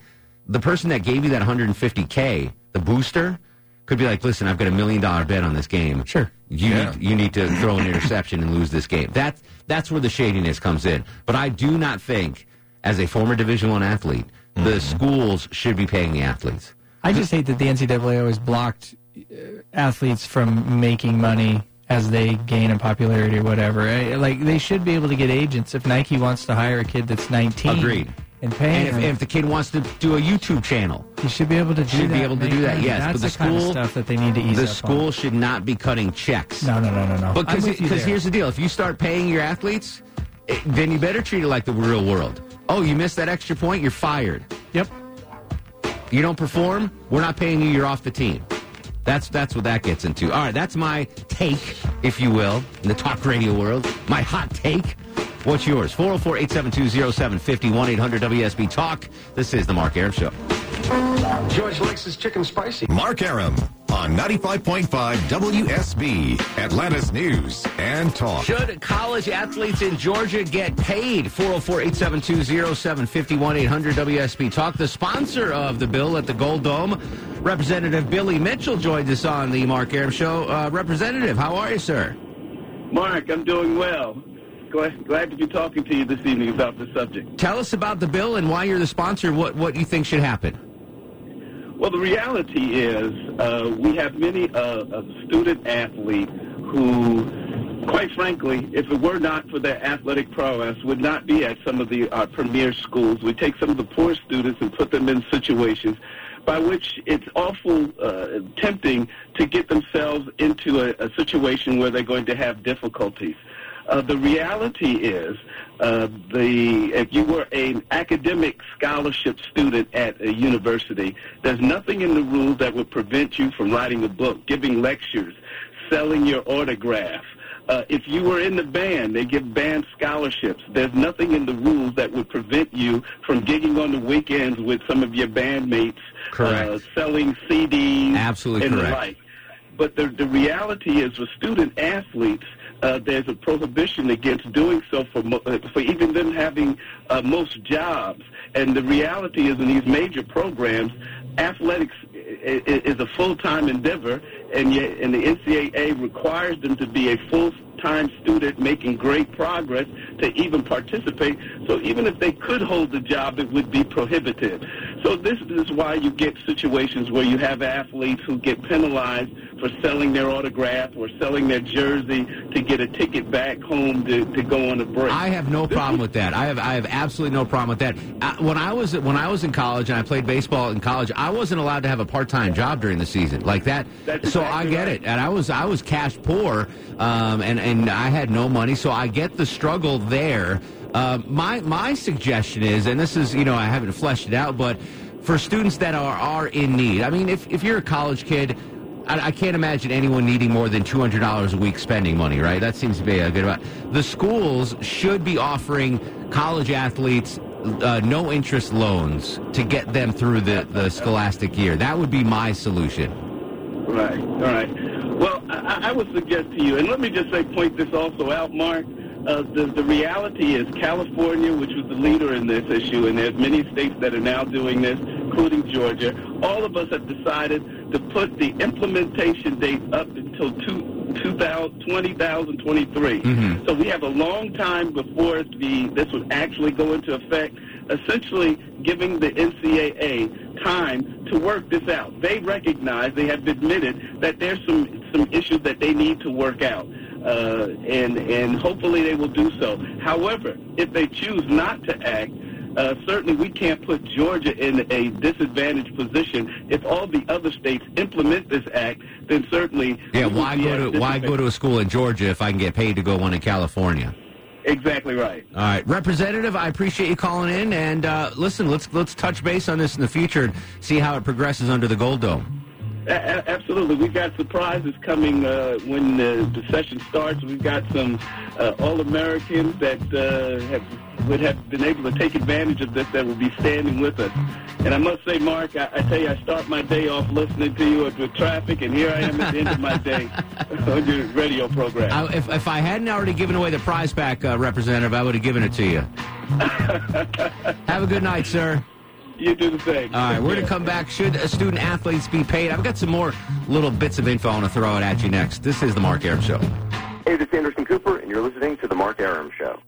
Speaker 1: the person that gave you that one hundred fifty k, the booster, could be like, listen, I've got a million dollar bet on this game.
Speaker 6: Sure.
Speaker 1: You
Speaker 10: Yeah.
Speaker 1: need, you need to throw an interception and lose this game. That's that's where the shadiness comes in. But I do not think, as a former Division One athlete, the schools should be paying the athletes.
Speaker 6: I just hate that the NCAA always blocked uh, athletes from making money as they gain in popularity or whatever. Like they should be able to get agents if Nike wants to hire a kid that's 19.
Speaker 1: Agreed.
Speaker 6: And pay
Speaker 1: And if, if the kid wants to do a YouTube channel,
Speaker 6: he should be able to do
Speaker 1: should
Speaker 6: that.
Speaker 1: be able to do that.
Speaker 6: money.
Speaker 1: Yes,
Speaker 6: That's
Speaker 1: but the
Speaker 6: the kind of
Speaker 1: school
Speaker 6: stuff that they need to ease
Speaker 1: the
Speaker 6: up on.
Speaker 1: school should not be cutting checks.
Speaker 6: No, no, no, no, no.
Speaker 1: Because
Speaker 6: with you
Speaker 1: because
Speaker 6: there.
Speaker 1: here's the deal: if you start paying your athletes, eh, then you better treat it like the real world. Oh, you missed that extra point, you're fired.
Speaker 6: Yep.
Speaker 1: You don't perform, we're not paying you. You're off the team. That's that's what that gets into. All right, that's my take, if you will, in the talk radio world. My hot take. What's yours? 404 872 0750 1 800 WSB Talk. This is The Mark Arum Show.
Speaker 16: George likes his chicken spicy.
Speaker 18: Mark Arum on 95.5 WSB, Atlanta's News and Talk.
Speaker 1: Should college athletes in Georgia get paid? 404 872 0750 1 800 WSB Talk. The sponsor of the bill at the Gold Dome, Representative Billy Mitchell, joined us on the Mark Arum Show. Uh, Representative, how are you, sir?
Speaker 19: Mark, I'm doing well. Glad, glad to be talking to you this evening about the subject.
Speaker 1: Tell us about the bill and why you're the sponsor, what, what you think should happen.
Speaker 19: Well, the reality is uh, we have many uh, a student athletes who, quite frankly, if it were not for their athletic prowess, would not be at some of the uh, premier schools. We take some of the poor students and put them in situations by which it's awful uh, tempting to get themselves into a, a situation where they're going to have difficulties. Uh, the reality is, uh, the if you were an academic scholarship student at a university, there's nothing in the rules that would prevent you from writing a book, giving lectures, selling your autograph. Uh, if you were in the band, they give band scholarships. There's nothing in the rules that would prevent you from gigging on the weekends with some of your bandmates,
Speaker 1: Correct.
Speaker 19: Uh, selling CDs,
Speaker 1: Absolutely
Speaker 19: and
Speaker 1: correct.
Speaker 19: the like. But the, the reality is, with student athletes, uh, there's a prohibition against doing so for uh, for even them having uh, most jobs. And the reality is, in these major programs, athletics is a full-time endeavor, and yet and the NCAA requires them to be a full-time student making great progress to even participate. So even if they could hold the job, it would be prohibitive. So this is why you get situations where you have athletes who get penalized for selling their autograph or selling their jersey to get a ticket back home to, to go on a break.
Speaker 1: I have no problem with that. I have I have absolutely no problem with that. Uh, when I was when I was in college and I played baseball in college, I wasn't allowed to have a part time job during the season like that.
Speaker 19: That's
Speaker 1: so I get
Speaker 19: right.
Speaker 1: it, and I was I was cash poor, um, and and I had no money, so I get the struggle there. Uh, my my suggestion is, and this is you know I haven't fleshed it out, but for students that are are in need, I mean, if if you're a college kid. I, can't imagine anyone needing more than two hundred dollars a week spending money, right? That seems to be a good amount. The schools should be offering college athletes uh, no interest loans to get them through the, the scholastic year. That would be my solution.
Speaker 19: Right, all right. Well, I, I would suggest to you, and let me just say, point this also out, Mark. Uh, the, the reality is California, which was the leader in this issue, and there's many states that are now doing this, including Georgia. All of us have decided to put the implementation date up until two, 2000, 2023.
Speaker 1: Mm-hmm.
Speaker 19: So we have a long time before the this would actually go into effect, essentially giving the NCAA time to work this out. They recognize, they have admitted that there's some, some issues that they need to work out. Uh, and, and hopefully they will do so. However, if they choose not to act, uh, certainly we can't put Georgia in a disadvantaged position. If all the other states implement this act, then certainly
Speaker 1: Yeah, why go to why go to a school in Georgia if I can get paid to go one in California?
Speaker 19: Exactly right.
Speaker 1: All right, Representative, I appreciate you calling in, and uh, listen, let's let's touch base on this in the future and see how it progresses under the Gold Dome.
Speaker 19: A- absolutely. We've got surprises coming uh, when uh, the session starts. We've got some uh, All-Americans that uh, have, would have been able to take advantage of this that will be standing with us. And I must say, Mark, I, I tell you, I start my day off listening to you with traffic, and here I am at the end of my day *laughs* on your radio program.
Speaker 1: I, if if I hadn't already given away the prize back, uh, Representative, I would have given it to you. *laughs* Have a good night, sir.
Speaker 19: You do the same.
Speaker 1: All right, we're going to come back. Should uh, student athletes be paid? I've got some more little bits of info I want to throw it at you next. This is the Mark Arum Show.
Speaker 20: Hey, this is Anderson Cooper, and you're listening to The Mark Arum Show.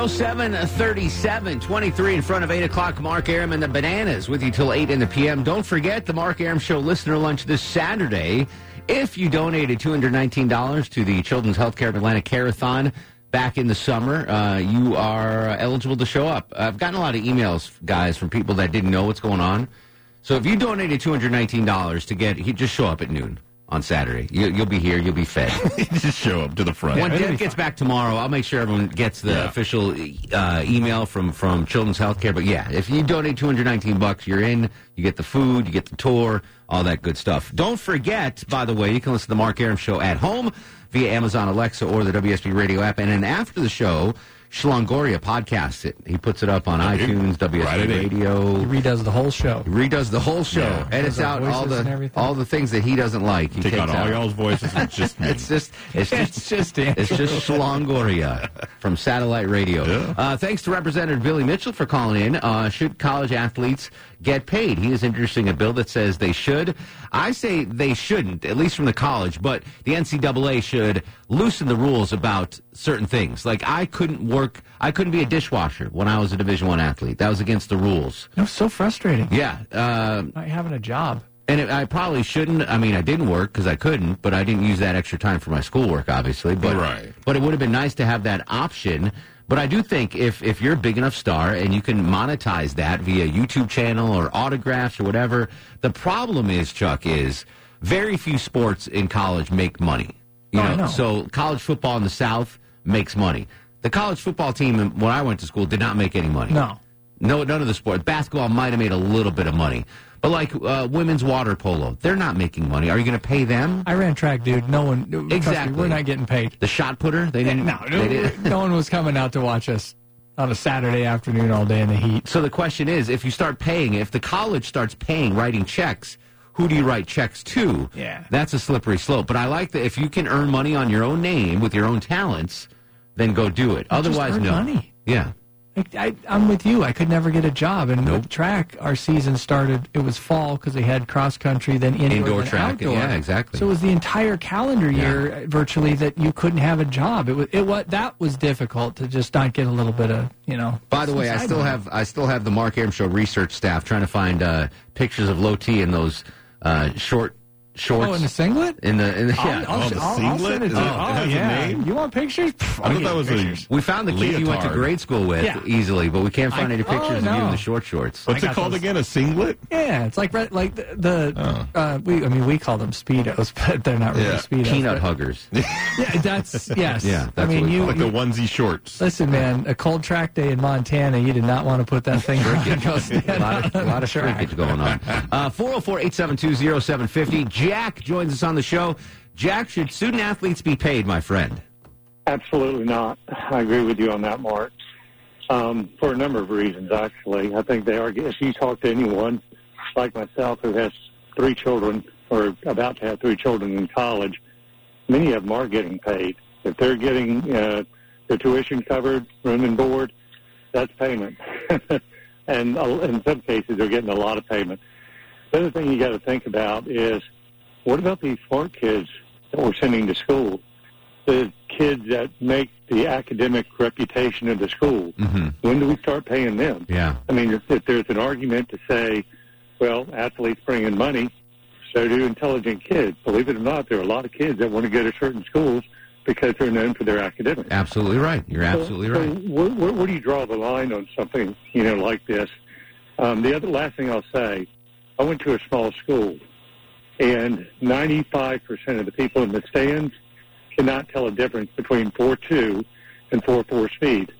Speaker 1: Show. 737, 23 in front of 8 o'clock. Mark Arum and the Bananas with you till 8 in the p.m. Don't forget the Mark Arum Show listener lunch this Saturday. If you donated $219 to the Children's Healthcare of Atlanta Carathon back in the summer, uh, you are eligible to show up. I've gotten a lot of emails, guys, from people that didn't know what's going on. So if you donated $219 to get, you just show up at noon on Saturday. You, you'll be here. You'll be fed. *laughs*
Speaker 10: just show up to the front.
Speaker 1: When Deb gets back tomorrow, I'll make sure everyone gets the official uh, email from from Children's Healthcare. But yeah, if you donate 219 bucks, you're in. You get the food, you get the tour, all that good stuff. Don't forget, by the way, you can listen to the Mark Arum Show at home via Amazon Alexa or the WSB Radio app. And then after the show, Shlongoria podcasts it. He puts it up on iTunes, WSB
Speaker 6: Right.
Speaker 1: Radio.
Speaker 6: He redoes the whole show.
Speaker 1: He redoes the whole show,
Speaker 6: Yeah.
Speaker 1: edits
Speaker 6: Does
Speaker 1: out all the all the things that he doesn't like. He
Speaker 10: Take
Speaker 1: takes
Speaker 10: out all y'all's voices. It's just *laughs* me.
Speaker 1: it's just it's just
Speaker 6: It's just
Speaker 1: it's just Shlongoria from Satellite Radio. Uh, thanks to Representative Billy Mitchell for calling in. Uh, should college athletes get paid? He is introducing a bill that says they should. I say they shouldn't, at least from the college, but the NCAA should loosen the rules about certain things. Like I couldn't work, I couldn't be a dishwasher when I was a Division One athlete. That was against the rules.
Speaker 6: It was so frustrating.
Speaker 1: Yeah. Uh,
Speaker 6: Not having a job.
Speaker 1: and it, I probably shouldn't. I mean, I didn't work because I couldn't, but I didn't use that extra time for my schoolwork, obviously. But
Speaker 10: Right.
Speaker 1: but it would have been nice to have that option. But I do think if if you're a big enough star and you can monetize that via YouTube channel or autographs or whatever, the problem is Chuck is very few sports in college make money. You
Speaker 6: Oh,
Speaker 1: know. so college football in the South makes money. The college football team when I went to school did not make any money.
Speaker 6: No.
Speaker 1: No, none of the sports. Basketball might have made a little bit of money, But like uh, women's water polo, they're not making money. Are you going to pay them?
Speaker 6: I ran track, dude. No one. trust me,
Speaker 1: Exactly.
Speaker 6: we're not getting paid.
Speaker 1: The shot putter, they didn't.
Speaker 6: No,
Speaker 1: they
Speaker 6: no,
Speaker 1: didn't- *laughs*
Speaker 6: no one was coming out to watch us on a Saturday afternoon all day in the heat.
Speaker 1: So the question is, if you start paying, if the college starts paying, writing checks, who do you write checks to?
Speaker 6: Yeah.
Speaker 1: That's a slippery slope. But I like that if you can earn money on your own name with your own talents, then go do it. Otherwise, no.
Speaker 6: money.
Speaker 1: Yeah.
Speaker 6: I, I'm with you. I could never get a job. And with track, our season started. It was fall because they had cross country, then indoor,
Speaker 1: Indoor
Speaker 6: then
Speaker 1: track,
Speaker 6: outdoor.
Speaker 1: yeah, exactly.
Speaker 6: So it was the entire calendar year uh, virtually that you couldn't have a job. It was it what that was difficult to just not get a little bit of you know.
Speaker 1: By the way, I still have I still have the Mark Arum Show research staff trying to find uh, pictures of Low T in those uh, short shorts.
Speaker 6: Oh, in the singlet?
Speaker 1: In the in the
Speaker 6: I'll-
Speaker 1: yeah.
Speaker 6: I'll- Oh, the I'll- I'll singlet? send it to Is you. it- it Oh, a yeah. name? You want pictures? Pff, I'll get pictures.
Speaker 1: We found the kid you went to grade school with
Speaker 6: Yeah.
Speaker 1: easily, but we can't find
Speaker 6: I-
Speaker 1: any
Speaker 6: oh,
Speaker 1: pictures of you in the short shorts.
Speaker 10: What's it called again? A singlet?
Speaker 6: Yeah, it's like like the, the uh, we I mean we call them speedos, *laughs* but they're not really
Speaker 10: Yeah.
Speaker 6: speedos.
Speaker 1: Peanut
Speaker 6: but-
Speaker 1: huggers. *laughs*
Speaker 6: Yeah, that's yes.
Speaker 1: Yeah,
Speaker 6: I mean
Speaker 1: what we
Speaker 6: you
Speaker 1: call it.
Speaker 10: Like the onesie shorts.
Speaker 6: Listen, man, a cold track day in Montana, you did not want to put that thing on and go stand
Speaker 1: a lot of,
Speaker 6: on
Speaker 1: a lot
Speaker 6: the
Speaker 1: of
Speaker 6: track.
Speaker 1: shrinkage going on. Uh, 404-872-0750. Jack joins us on the show. Jack, should student athletes be paid, my friend?
Speaker 21: Absolutely not. I agree with you on that, Mark. Um, for a number of reasons, actually. I think they are. If you talk to anyone like myself who has three children or about to have three children in college, many of them are getting paid. If they're getting uh, their tuition covered, room and board, that's payment. *laughs* and uh, in some cases, they're getting a lot of payment. The other thing you got to think about is what about these smart kids that we're sending to school? The kids that make the academic reputation of the school.
Speaker 1: Mm-hmm.
Speaker 21: When do we start paying them?
Speaker 1: Yeah.
Speaker 21: I mean, if, if there's an argument to say, well, athletes bring in money, so do intelligent kids. Believe it or not, there are a lot of kids that want to go to certain schools because they're known for their academics.
Speaker 1: Absolutely right. You're absolutely
Speaker 21: So- so where, where, where do you draw the line on something, you know, like this? Um, the other last thing I'll say, I went to a small school, and 95% of the people in the stands cannot tell a difference between 4.2 and 4.4 speed.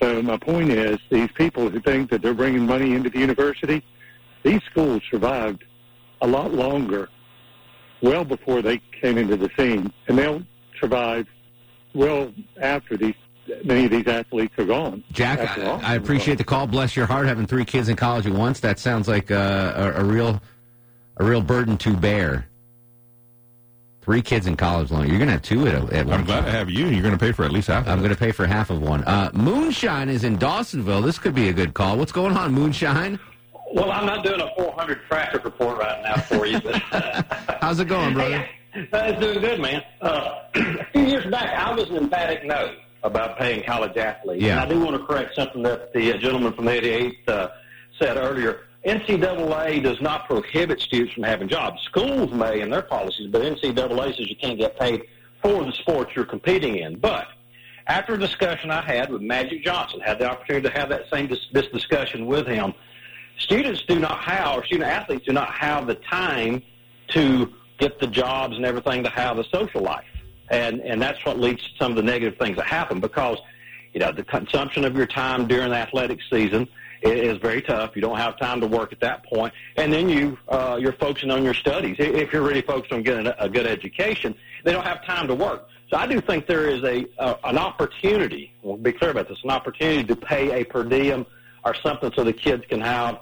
Speaker 21: So my point is, these people who think that they're bringing money into the university, these schools survived a lot longer, well before they came into the scene, and they'll survive well after these many of these athletes are gone.
Speaker 1: Jack, I, I appreciate the call. Bless your heart, having three kids in college at once. That sounds like uh, a, a real, a real burden to bear. Three kids in college long. You're going to have two at, at one
Speaker 10: I'm glad to have you. You're going to pay for at least half.
Speaker 1: I'm going to pay for half of one. Uh, Moonshine is in Dawsonville. This could be a good call. What's going on, Moonshine?
Speaker 22: Well, I'm not doing a 400 traffic report right now for you, but *laughs*
Speaker 1: How's it going, brother?
Speaker 22: uh, it's doing good, man. Uh, *clears throat* a few years back, I was an emphatic no about paying college athletes.
Speaker 1: Yeah.
Speaker 22: And I do want to correct something that the uh, gentleman from the 88th uh, said earlier. NCAA does not prohibit students from having jobs. Schools may in their policies, but NCAA says you can't get paid for the sports you're competing in. But after a discussion I had with Magic Johnson, had the opportunity to have that same dis- this discussion with him. Students do not have, or student athletes do not have the time to get the jobs and everything to have a social life, and and that's what leads to some of the negative things that happen because you know the consumption of your time during the athletic season is very tough. You don't have time to work at that point, and then you uh, you're focusing on your studies. If you're really focused on getting a, good education, they don't have time to work. So I do think there is a, a an opportunity. We'll be clear about this: an opportunity to pay a per diem or something so the kids can have.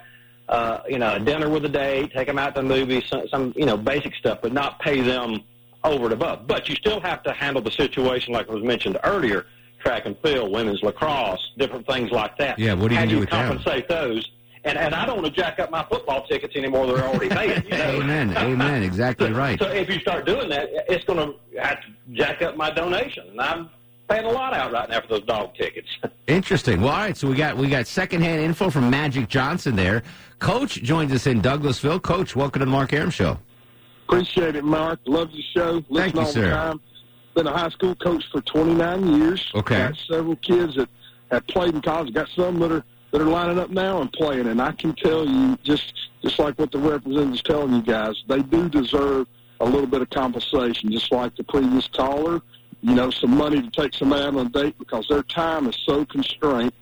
Speaker 22: Uh, you know, a dinner with a date, take them out to the movies, some, some, you know, basic stuff, but not pay them over and above. But you still have to handle the situation like was mentioned earlier, track and field, women's lacrosse, different things like that.
Speaker 1: Yeah, what do you
Speaker 22: How
Speaker 1: do
Speaker 22: do you
Speaker 1: with them?
Speaker 22: compensate those? And, and I don't want to jack up my football tickets anymore. They're already paying. You *laughs* know?
Speaker 1: Amen. Amen. Exactly right.
Speaker 22: So if you start doing that, it's going to have to jack up my donation. And I'm paying a lot out right now for those dog tickets. *laughs*
Speaker 1: Interesting. Well, all right. So we got we got secondhand info from Magic Johnson there. Coach joins us in Douglasville. Coach, welcome to the Mark Arum Show.
Speaker 8: Appreciate it, Mark. Love your show. Listen
Speaker 1: Thank you,
Speaker 8: all
Speaker 1: sir.
Speaker 8: the time. Been a high school coach for 29 years.
Speaker 1: Okay.
Speaker 8: Got several kids that have played in college. Got some that are that are lining up now and playing. And I can tell you, just just like what the representative's telling you guys, they do deserve a little bit of compensation, just like the previous caller. You know, some money to take somebody out on a date because their time is so constrained.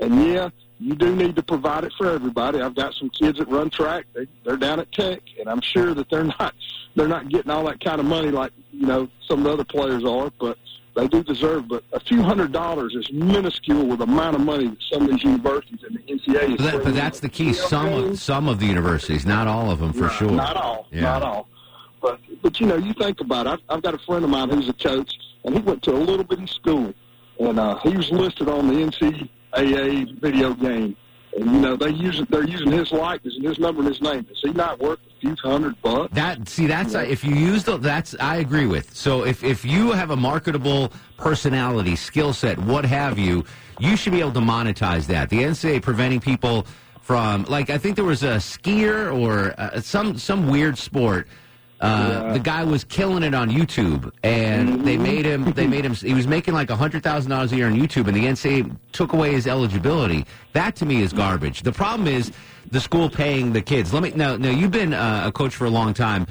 Speaker 8: And yeah, you do need to provide it for everybody. I've got some kids that run track. They, they're down at Tech, and I'm sure that they're not they're not getting all that kind of money like you know some of the other players are, but they do deserve. But a few hundred dollars is minuscule with the amount of money that some of these universities and the NCAA is.
Speaker 1: But, that, but that's the key. Some of some of the universities, not all of them, for
Speaker 8: Right.
Speaker 1: sure.
Speaker 8: Not all.
Speaker 1: Yeah.
Speaker 8: Not all. But but you know, you think about it. I've, I've got a friend of mine who's a coach, and he went to a little bitty school, and uh, he was listed on the NCAA video game. And you know, they use they're using his likeness and his number and his name. Is he not worth a few hundred bucks?
Speaker 1: That see, that's if you use the that's I agree with. So if if you have a marketable personality, skill set, what have you, you should be able to monetize that. The NCAA preventing people from like I think there was a skier or uh, some some weird sport. Uh, The guy was killing it on YouTube, and they made him. They made him. He was making like hundred thousand dollars a year on YouTube, and the NCAA took away his eligibility. That to me is garbage. The problem is the school paying the kids. Let me now. Now you've been uh, a coach for a long time.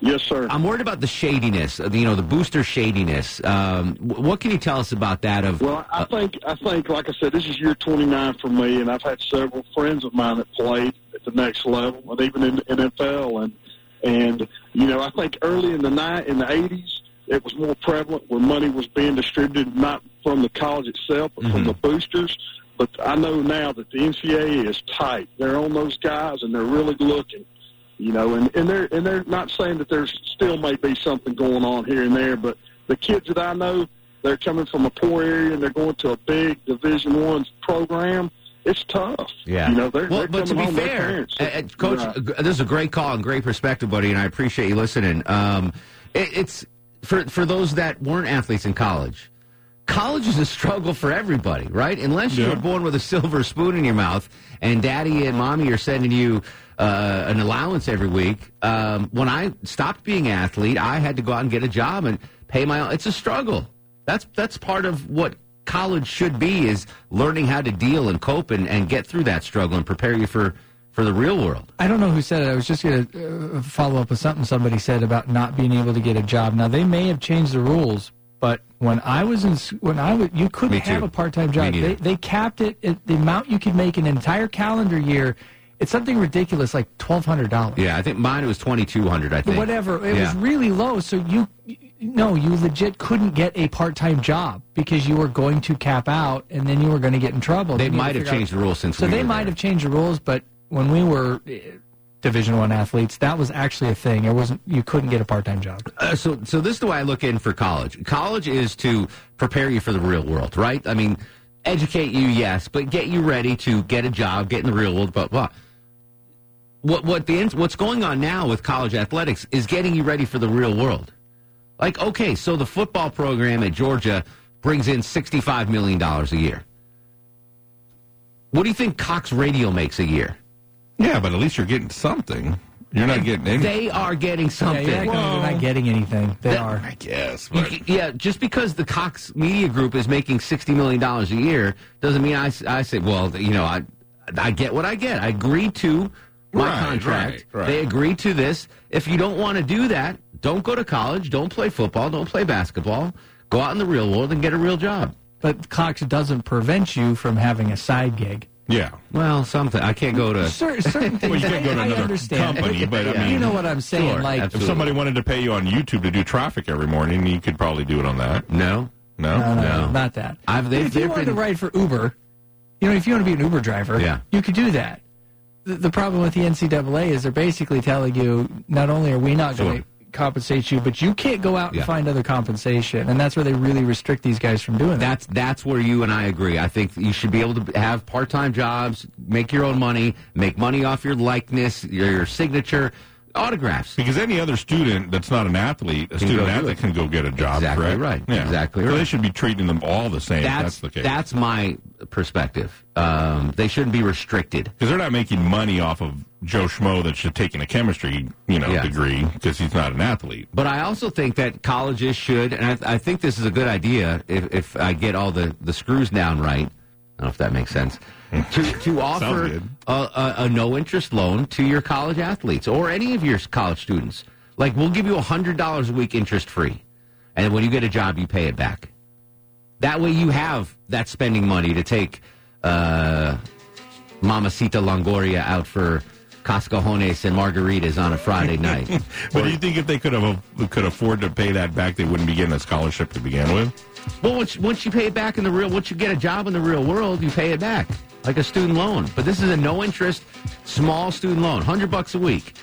Speaker 8: Yes, sir.
Speaker 1: I'm worried about the shadiness. uh, You know, the booster shadiness. Um, what can you tell us about that? Of
Speaker 8: Well, I think I think, like I said, this is year 29 for me, and I've had several friends of mine that played at the next level, and even in the NFL, and and you know, I think early in the night in the 80s, it was more prevalent where money was being distributed not from the college itself, but from mm-hmm. the boosters. But I know now that the NCAA is tight. They're on those guys, and they're really looking. You know, and, and they're and they're not saying that there's still may be something going on here and there, but the kids that I know, they're coming from a poor area and they're going to a big Division One program. It's tough.
Speaker 1: Yeah.
Speaker 8: You know, they're,
Speaker 1: well,
Speaker 8: they're
Speaker 1: but to be fair, uh, Coach, uh, this is a great call and great perspective, buddy, and I appreciate you listening. Um, it, it's for for those that weren't athletes in college. College is a struggle for everybody, right? Unless you
Speaker 10: Yeah.
Speaker 1: were born with a silver spoon in your mouth and daddy and mommy are sending you uh, an allowance every week. Um, when I stopped being an athlete, I had to go out and get a job and pay my own. It's a struggle. That's that's part of what college should be is learning how to deal and cope and, and get through that struggle and prepare you for, for the real world.
Speaker 6: I don't know who said it. I was just going to uh, follow up with something somebody said about not being able to get a job. Now they may have changed the rules, but when I was in when I was you couldn't have a part time job. They they capped it at the amount you could make an entire calendar year. It's something ridiculous, like twelve hundred dollars.
Speaker 1: Yeah, I think mine was twenty two hundred. I think
Speaker 6: Whatever. It
Speaker 1: Yeah.
Speaker 6: was really low. So you, no, you legit couldn't get a part time job because you were going to cap out, and then you were going to get in trouble.
Speaker 1: They
Speaker 6: Then you had
Speaker 1: might have
Speaker 6: figure out-
Speaker 1: changed the rules since
Speaker 6: So
Speaker 1: we
Speaker 6: they might
Speaker 1: there.
Speaker 6: have changed the rules, but when we were uh, Division One athletes, that was actually a thing. It wasn't. You couldn't get a part time job.
Speaker 1: Uh, so, so this is the way I look in for college. College is to prepare you for the real world, right? I mean, educate you, yes, but get you ready to get a job, get in the real world. But blah. What what the what's going on now with college athletics is getting you ready for the real world. Like, okay, so the football program at Georgia brings in sixty five million dollars a year. What do you think Cox Radio makes a year?
Speaker 10: Yeah, but at least you're getting something. You're not getting any.
Speaker 1: They are getting something.
Speaker 6: Yeah, you're not, they're not getting anything. They
Speaker 1: That-
Speaker 6: are.
Speaker 10: I guess.
Speaker 1: You
Speaker 10: But
Speaker 1: c- yeah, just because the Cox Media Group is making sixty million dollars a year doesn't mean I, I say, well, you know, I I get what I get. I agree to my
Speaker 10: Right,
Speaker 1: contract.
Speaker 10: right, right.
Speaker 1: They agreed to this. If you don't want to do that, don't go to college. Don't play football. Don't play basketball. Go out in the real world and get a real job.
Speaker 6: But Cox doesn't prevent you from having a side gig.
Speaker 10: yeah.
Speaker 1: Well, something I can't go to.
Speaker 6: Cer- certain *laughs* things.
Speaker 10: Well, you can't go to
Speaker 6: I, I
Speaker 10: another
Speaker 6: understand.
Speaker 10: company, but I mean,
Speaker 6: you know what I'm saying.
Speaker 1: Sure,
Speaker 6: like,
Speaker 1: absolutely.
Speaker 10: if somebody wanted to pay you on YouTube to do traffic every morning, you could probably do it on that.
Speaker 1: No,
Speaker 10: No,
Speaker 6: no, no,
Speaker 1: No.
Speaker 6: not that.
Speaker 1: I've- they've-
Speaker 6: if you
Speaker 1: they've
Speaker 6: wanted
Speaker 1: been-
Speaker 6: to ride for Uber, you know, if you want to be an Uber driver,
Speaker 1: Yeah.
Speaker 6: you could do that. The, the problem with the NCAA is they're basically telling you not only are we not going
Speaker 1: Sure.
Speaker 6: to compensate you, but you can't go out and
Speaker 1: Yeah.
Speaker 6: find other compensation, and that's where they really restrict these guys from doing that.
Speaker 1: That's that's where you and I agree. I think you should be able to have part time jobs, make your own money, make money off your likeness, your, your signature, autographs.
Speaker 10: Because any other student that's not an athlete, a
Speaker 1: Can
Speaker 10: student athlete can go get a job.
Speaker 1: Exactly
Speaker 10: correct?
Speaker 1: right.
Speaker 10: Yeah.
Speaker 1: Exactly
Speaker 10: So
Speaker 1: right.
Speaker 10: they should be treating them all the same.
Speaker 1: That's
Speaker 10: That's the case.
Speaker 1: that's my perspective. Um, they shouldn't be restricted.
Speaker 10: Because they're not making money off of Joe Schmo that's just taking a chemistry, you know,
Speaker 1: Yeah.
Speaker 10: degree because he's not an athlete.
Speaker 1: But I also think that colleges should, and I, I think this is a good idea if, if I get all the, the screws down right. I don't know if that makes sense. *laughs* to, to offer a, a, a no interest loan to your college athletes or any of your college students. Like, we'll give you $100 a week interest free. And when you get a job, you pay it back. That way you have that spending money to take uh, Mamacita Longoria out for cascajones and margaritas on a Friday night. *laughs*
Speaker 10: but do you think if they could have could afford to pay that back, they wouldn't be getting a scholarship to begin with?
Speaker 1: Well, once, once you pay it back in the real, once you get a job in the real world, you pay it back like a student loan. But this is a no interest, small student loan, hundred bucks a week.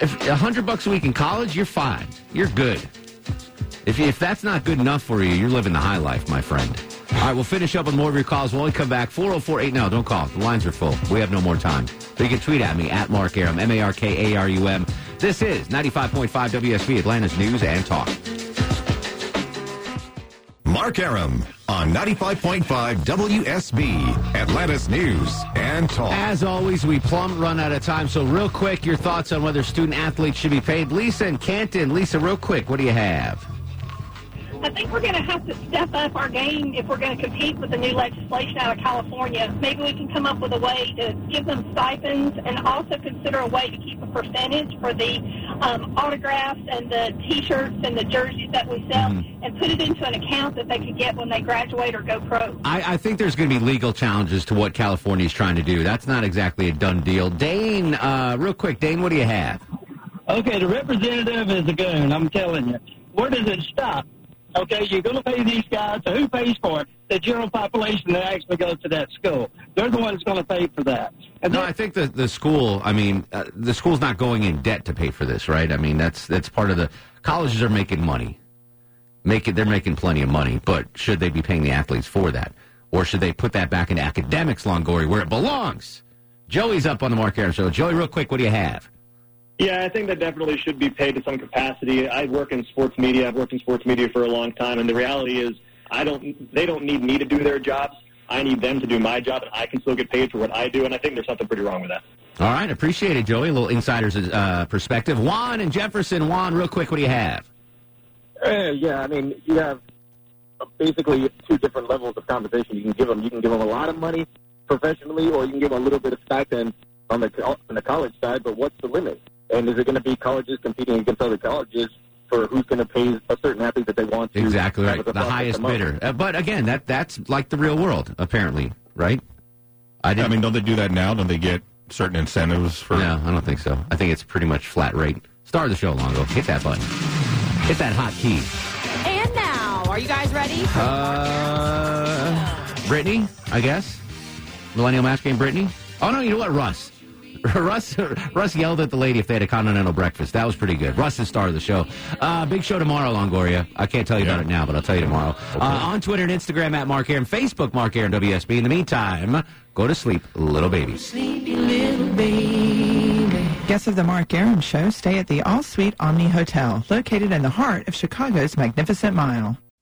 Speaker 1: If a hundred bucks a week in college, you're fine. You're good. If, if that's not good enough for you, you're living the high life, my friend. All right, we'll finish up with more of your calls. We'll only come back 404 8 now. don't call. The lines are full. We have no more time. So you can tweet at me at Mark Arum, M A R K A R U M. This is 95.5 WSB, Atlanta's News and Talk.
Speaker 18: Mark Arum on 95.5 WSB, Atlanta's News and Talk.
Speaker 1: As always, we plumb run out of time. So, real quick, your thoughts on whether student athletes should be paid. Lisa and Canton. Lisa, real quick, what do you have?
Speaker 17: I think we're going to have to step up our game if we're going to compete with the new legislation out of California. Maybe we can come up with a way to give them stipends and also consider a way to keep a percentage for the um, autographs and the T-shirts and the jerseys that we sell and put it into an account that they could get when they graduate or go pro.
Speaker 1: I, I think there's going to be legal challenges to what California is trying to do. That's not exactly a done deal. Dane, uh, real quick, Dane, what do you have?
Speaker 23: Okay, the representative is a goon, I'm telling you. Where does it stop? Okay, you're going to pay these guys, so who pays for it? The general population that actually goes to that school. They're the ones going to pay for that. And
Speaker 1: no, I think the the school. I mean, uh, the school's not going in debt to pay for this, right? I mean, that's that's part of the colleges are making money, making they're making plenty of money. But should they be paying the athletes for that, or should they put that back into academics, Longoria, where it belongs? Joey's up on the Mark Arum show. Joey, real quick, what do you have?
Speaker 24: Yeah, I think that definitely should be paid to some capacity. I work in sports media. I've worked in sports media for a long time, and the reality is, I don't. They don't need me to do their jobs. I need them to do my job, and I can still get paid for what I do. And I think there's something pretty wrong with that.
Speaker 1: All right, appreciate it, Joey. A little insider's uh, perspective. Juan and Jefferson. Juan, real quick, what do you have?
Speaker 25: Uh, yeah, I mean, you have basically two different levels of compensation. You can give them, you can give them a lot of money professionally, or you can give them a little bit of stipend on the on the college side. But what's the limit? And is it going to be colleges competing against other colleges for who's going to pay a certain athlete that they want to?
Speaker 1: Exactly right.
Speaker 25: as
Speaker 1: The highest bidder. Uh, but again, that that's like the real world, apparently, right? I,
Speaker 10: I mean, don't they do that now? Don't they get certain incentives for?
Speaker 1: No, I don't think so. I think it's pretty much flat rate. Star of the show, Longo. Hit that button. Hit that hot key.
Speaker 14: And now, are you guys ready?
Speaker 1: Uh, Brittany, I guess. Millennial Mask Game, Brittany. Oh no, you know what, Russ. *laughs* Russ Russ yelled at the lady if they had a continental breakfast. That was pretty good. Russ is star of the show. Uh, big show tomorrow, Longoria. I can't tell you about it now, but I'll tell you tomorrow. Uh, on Twitter and Instagram at Mark Arum, Facebook Mark Arum WSB. In the meantime, go to sleep, little baby.
Speaker 26: Sleepy little baby. Guests of the Mark Arum Show stay at the All Suite Omni Hotel, located in the heart of Chicago's Magnificent Mile.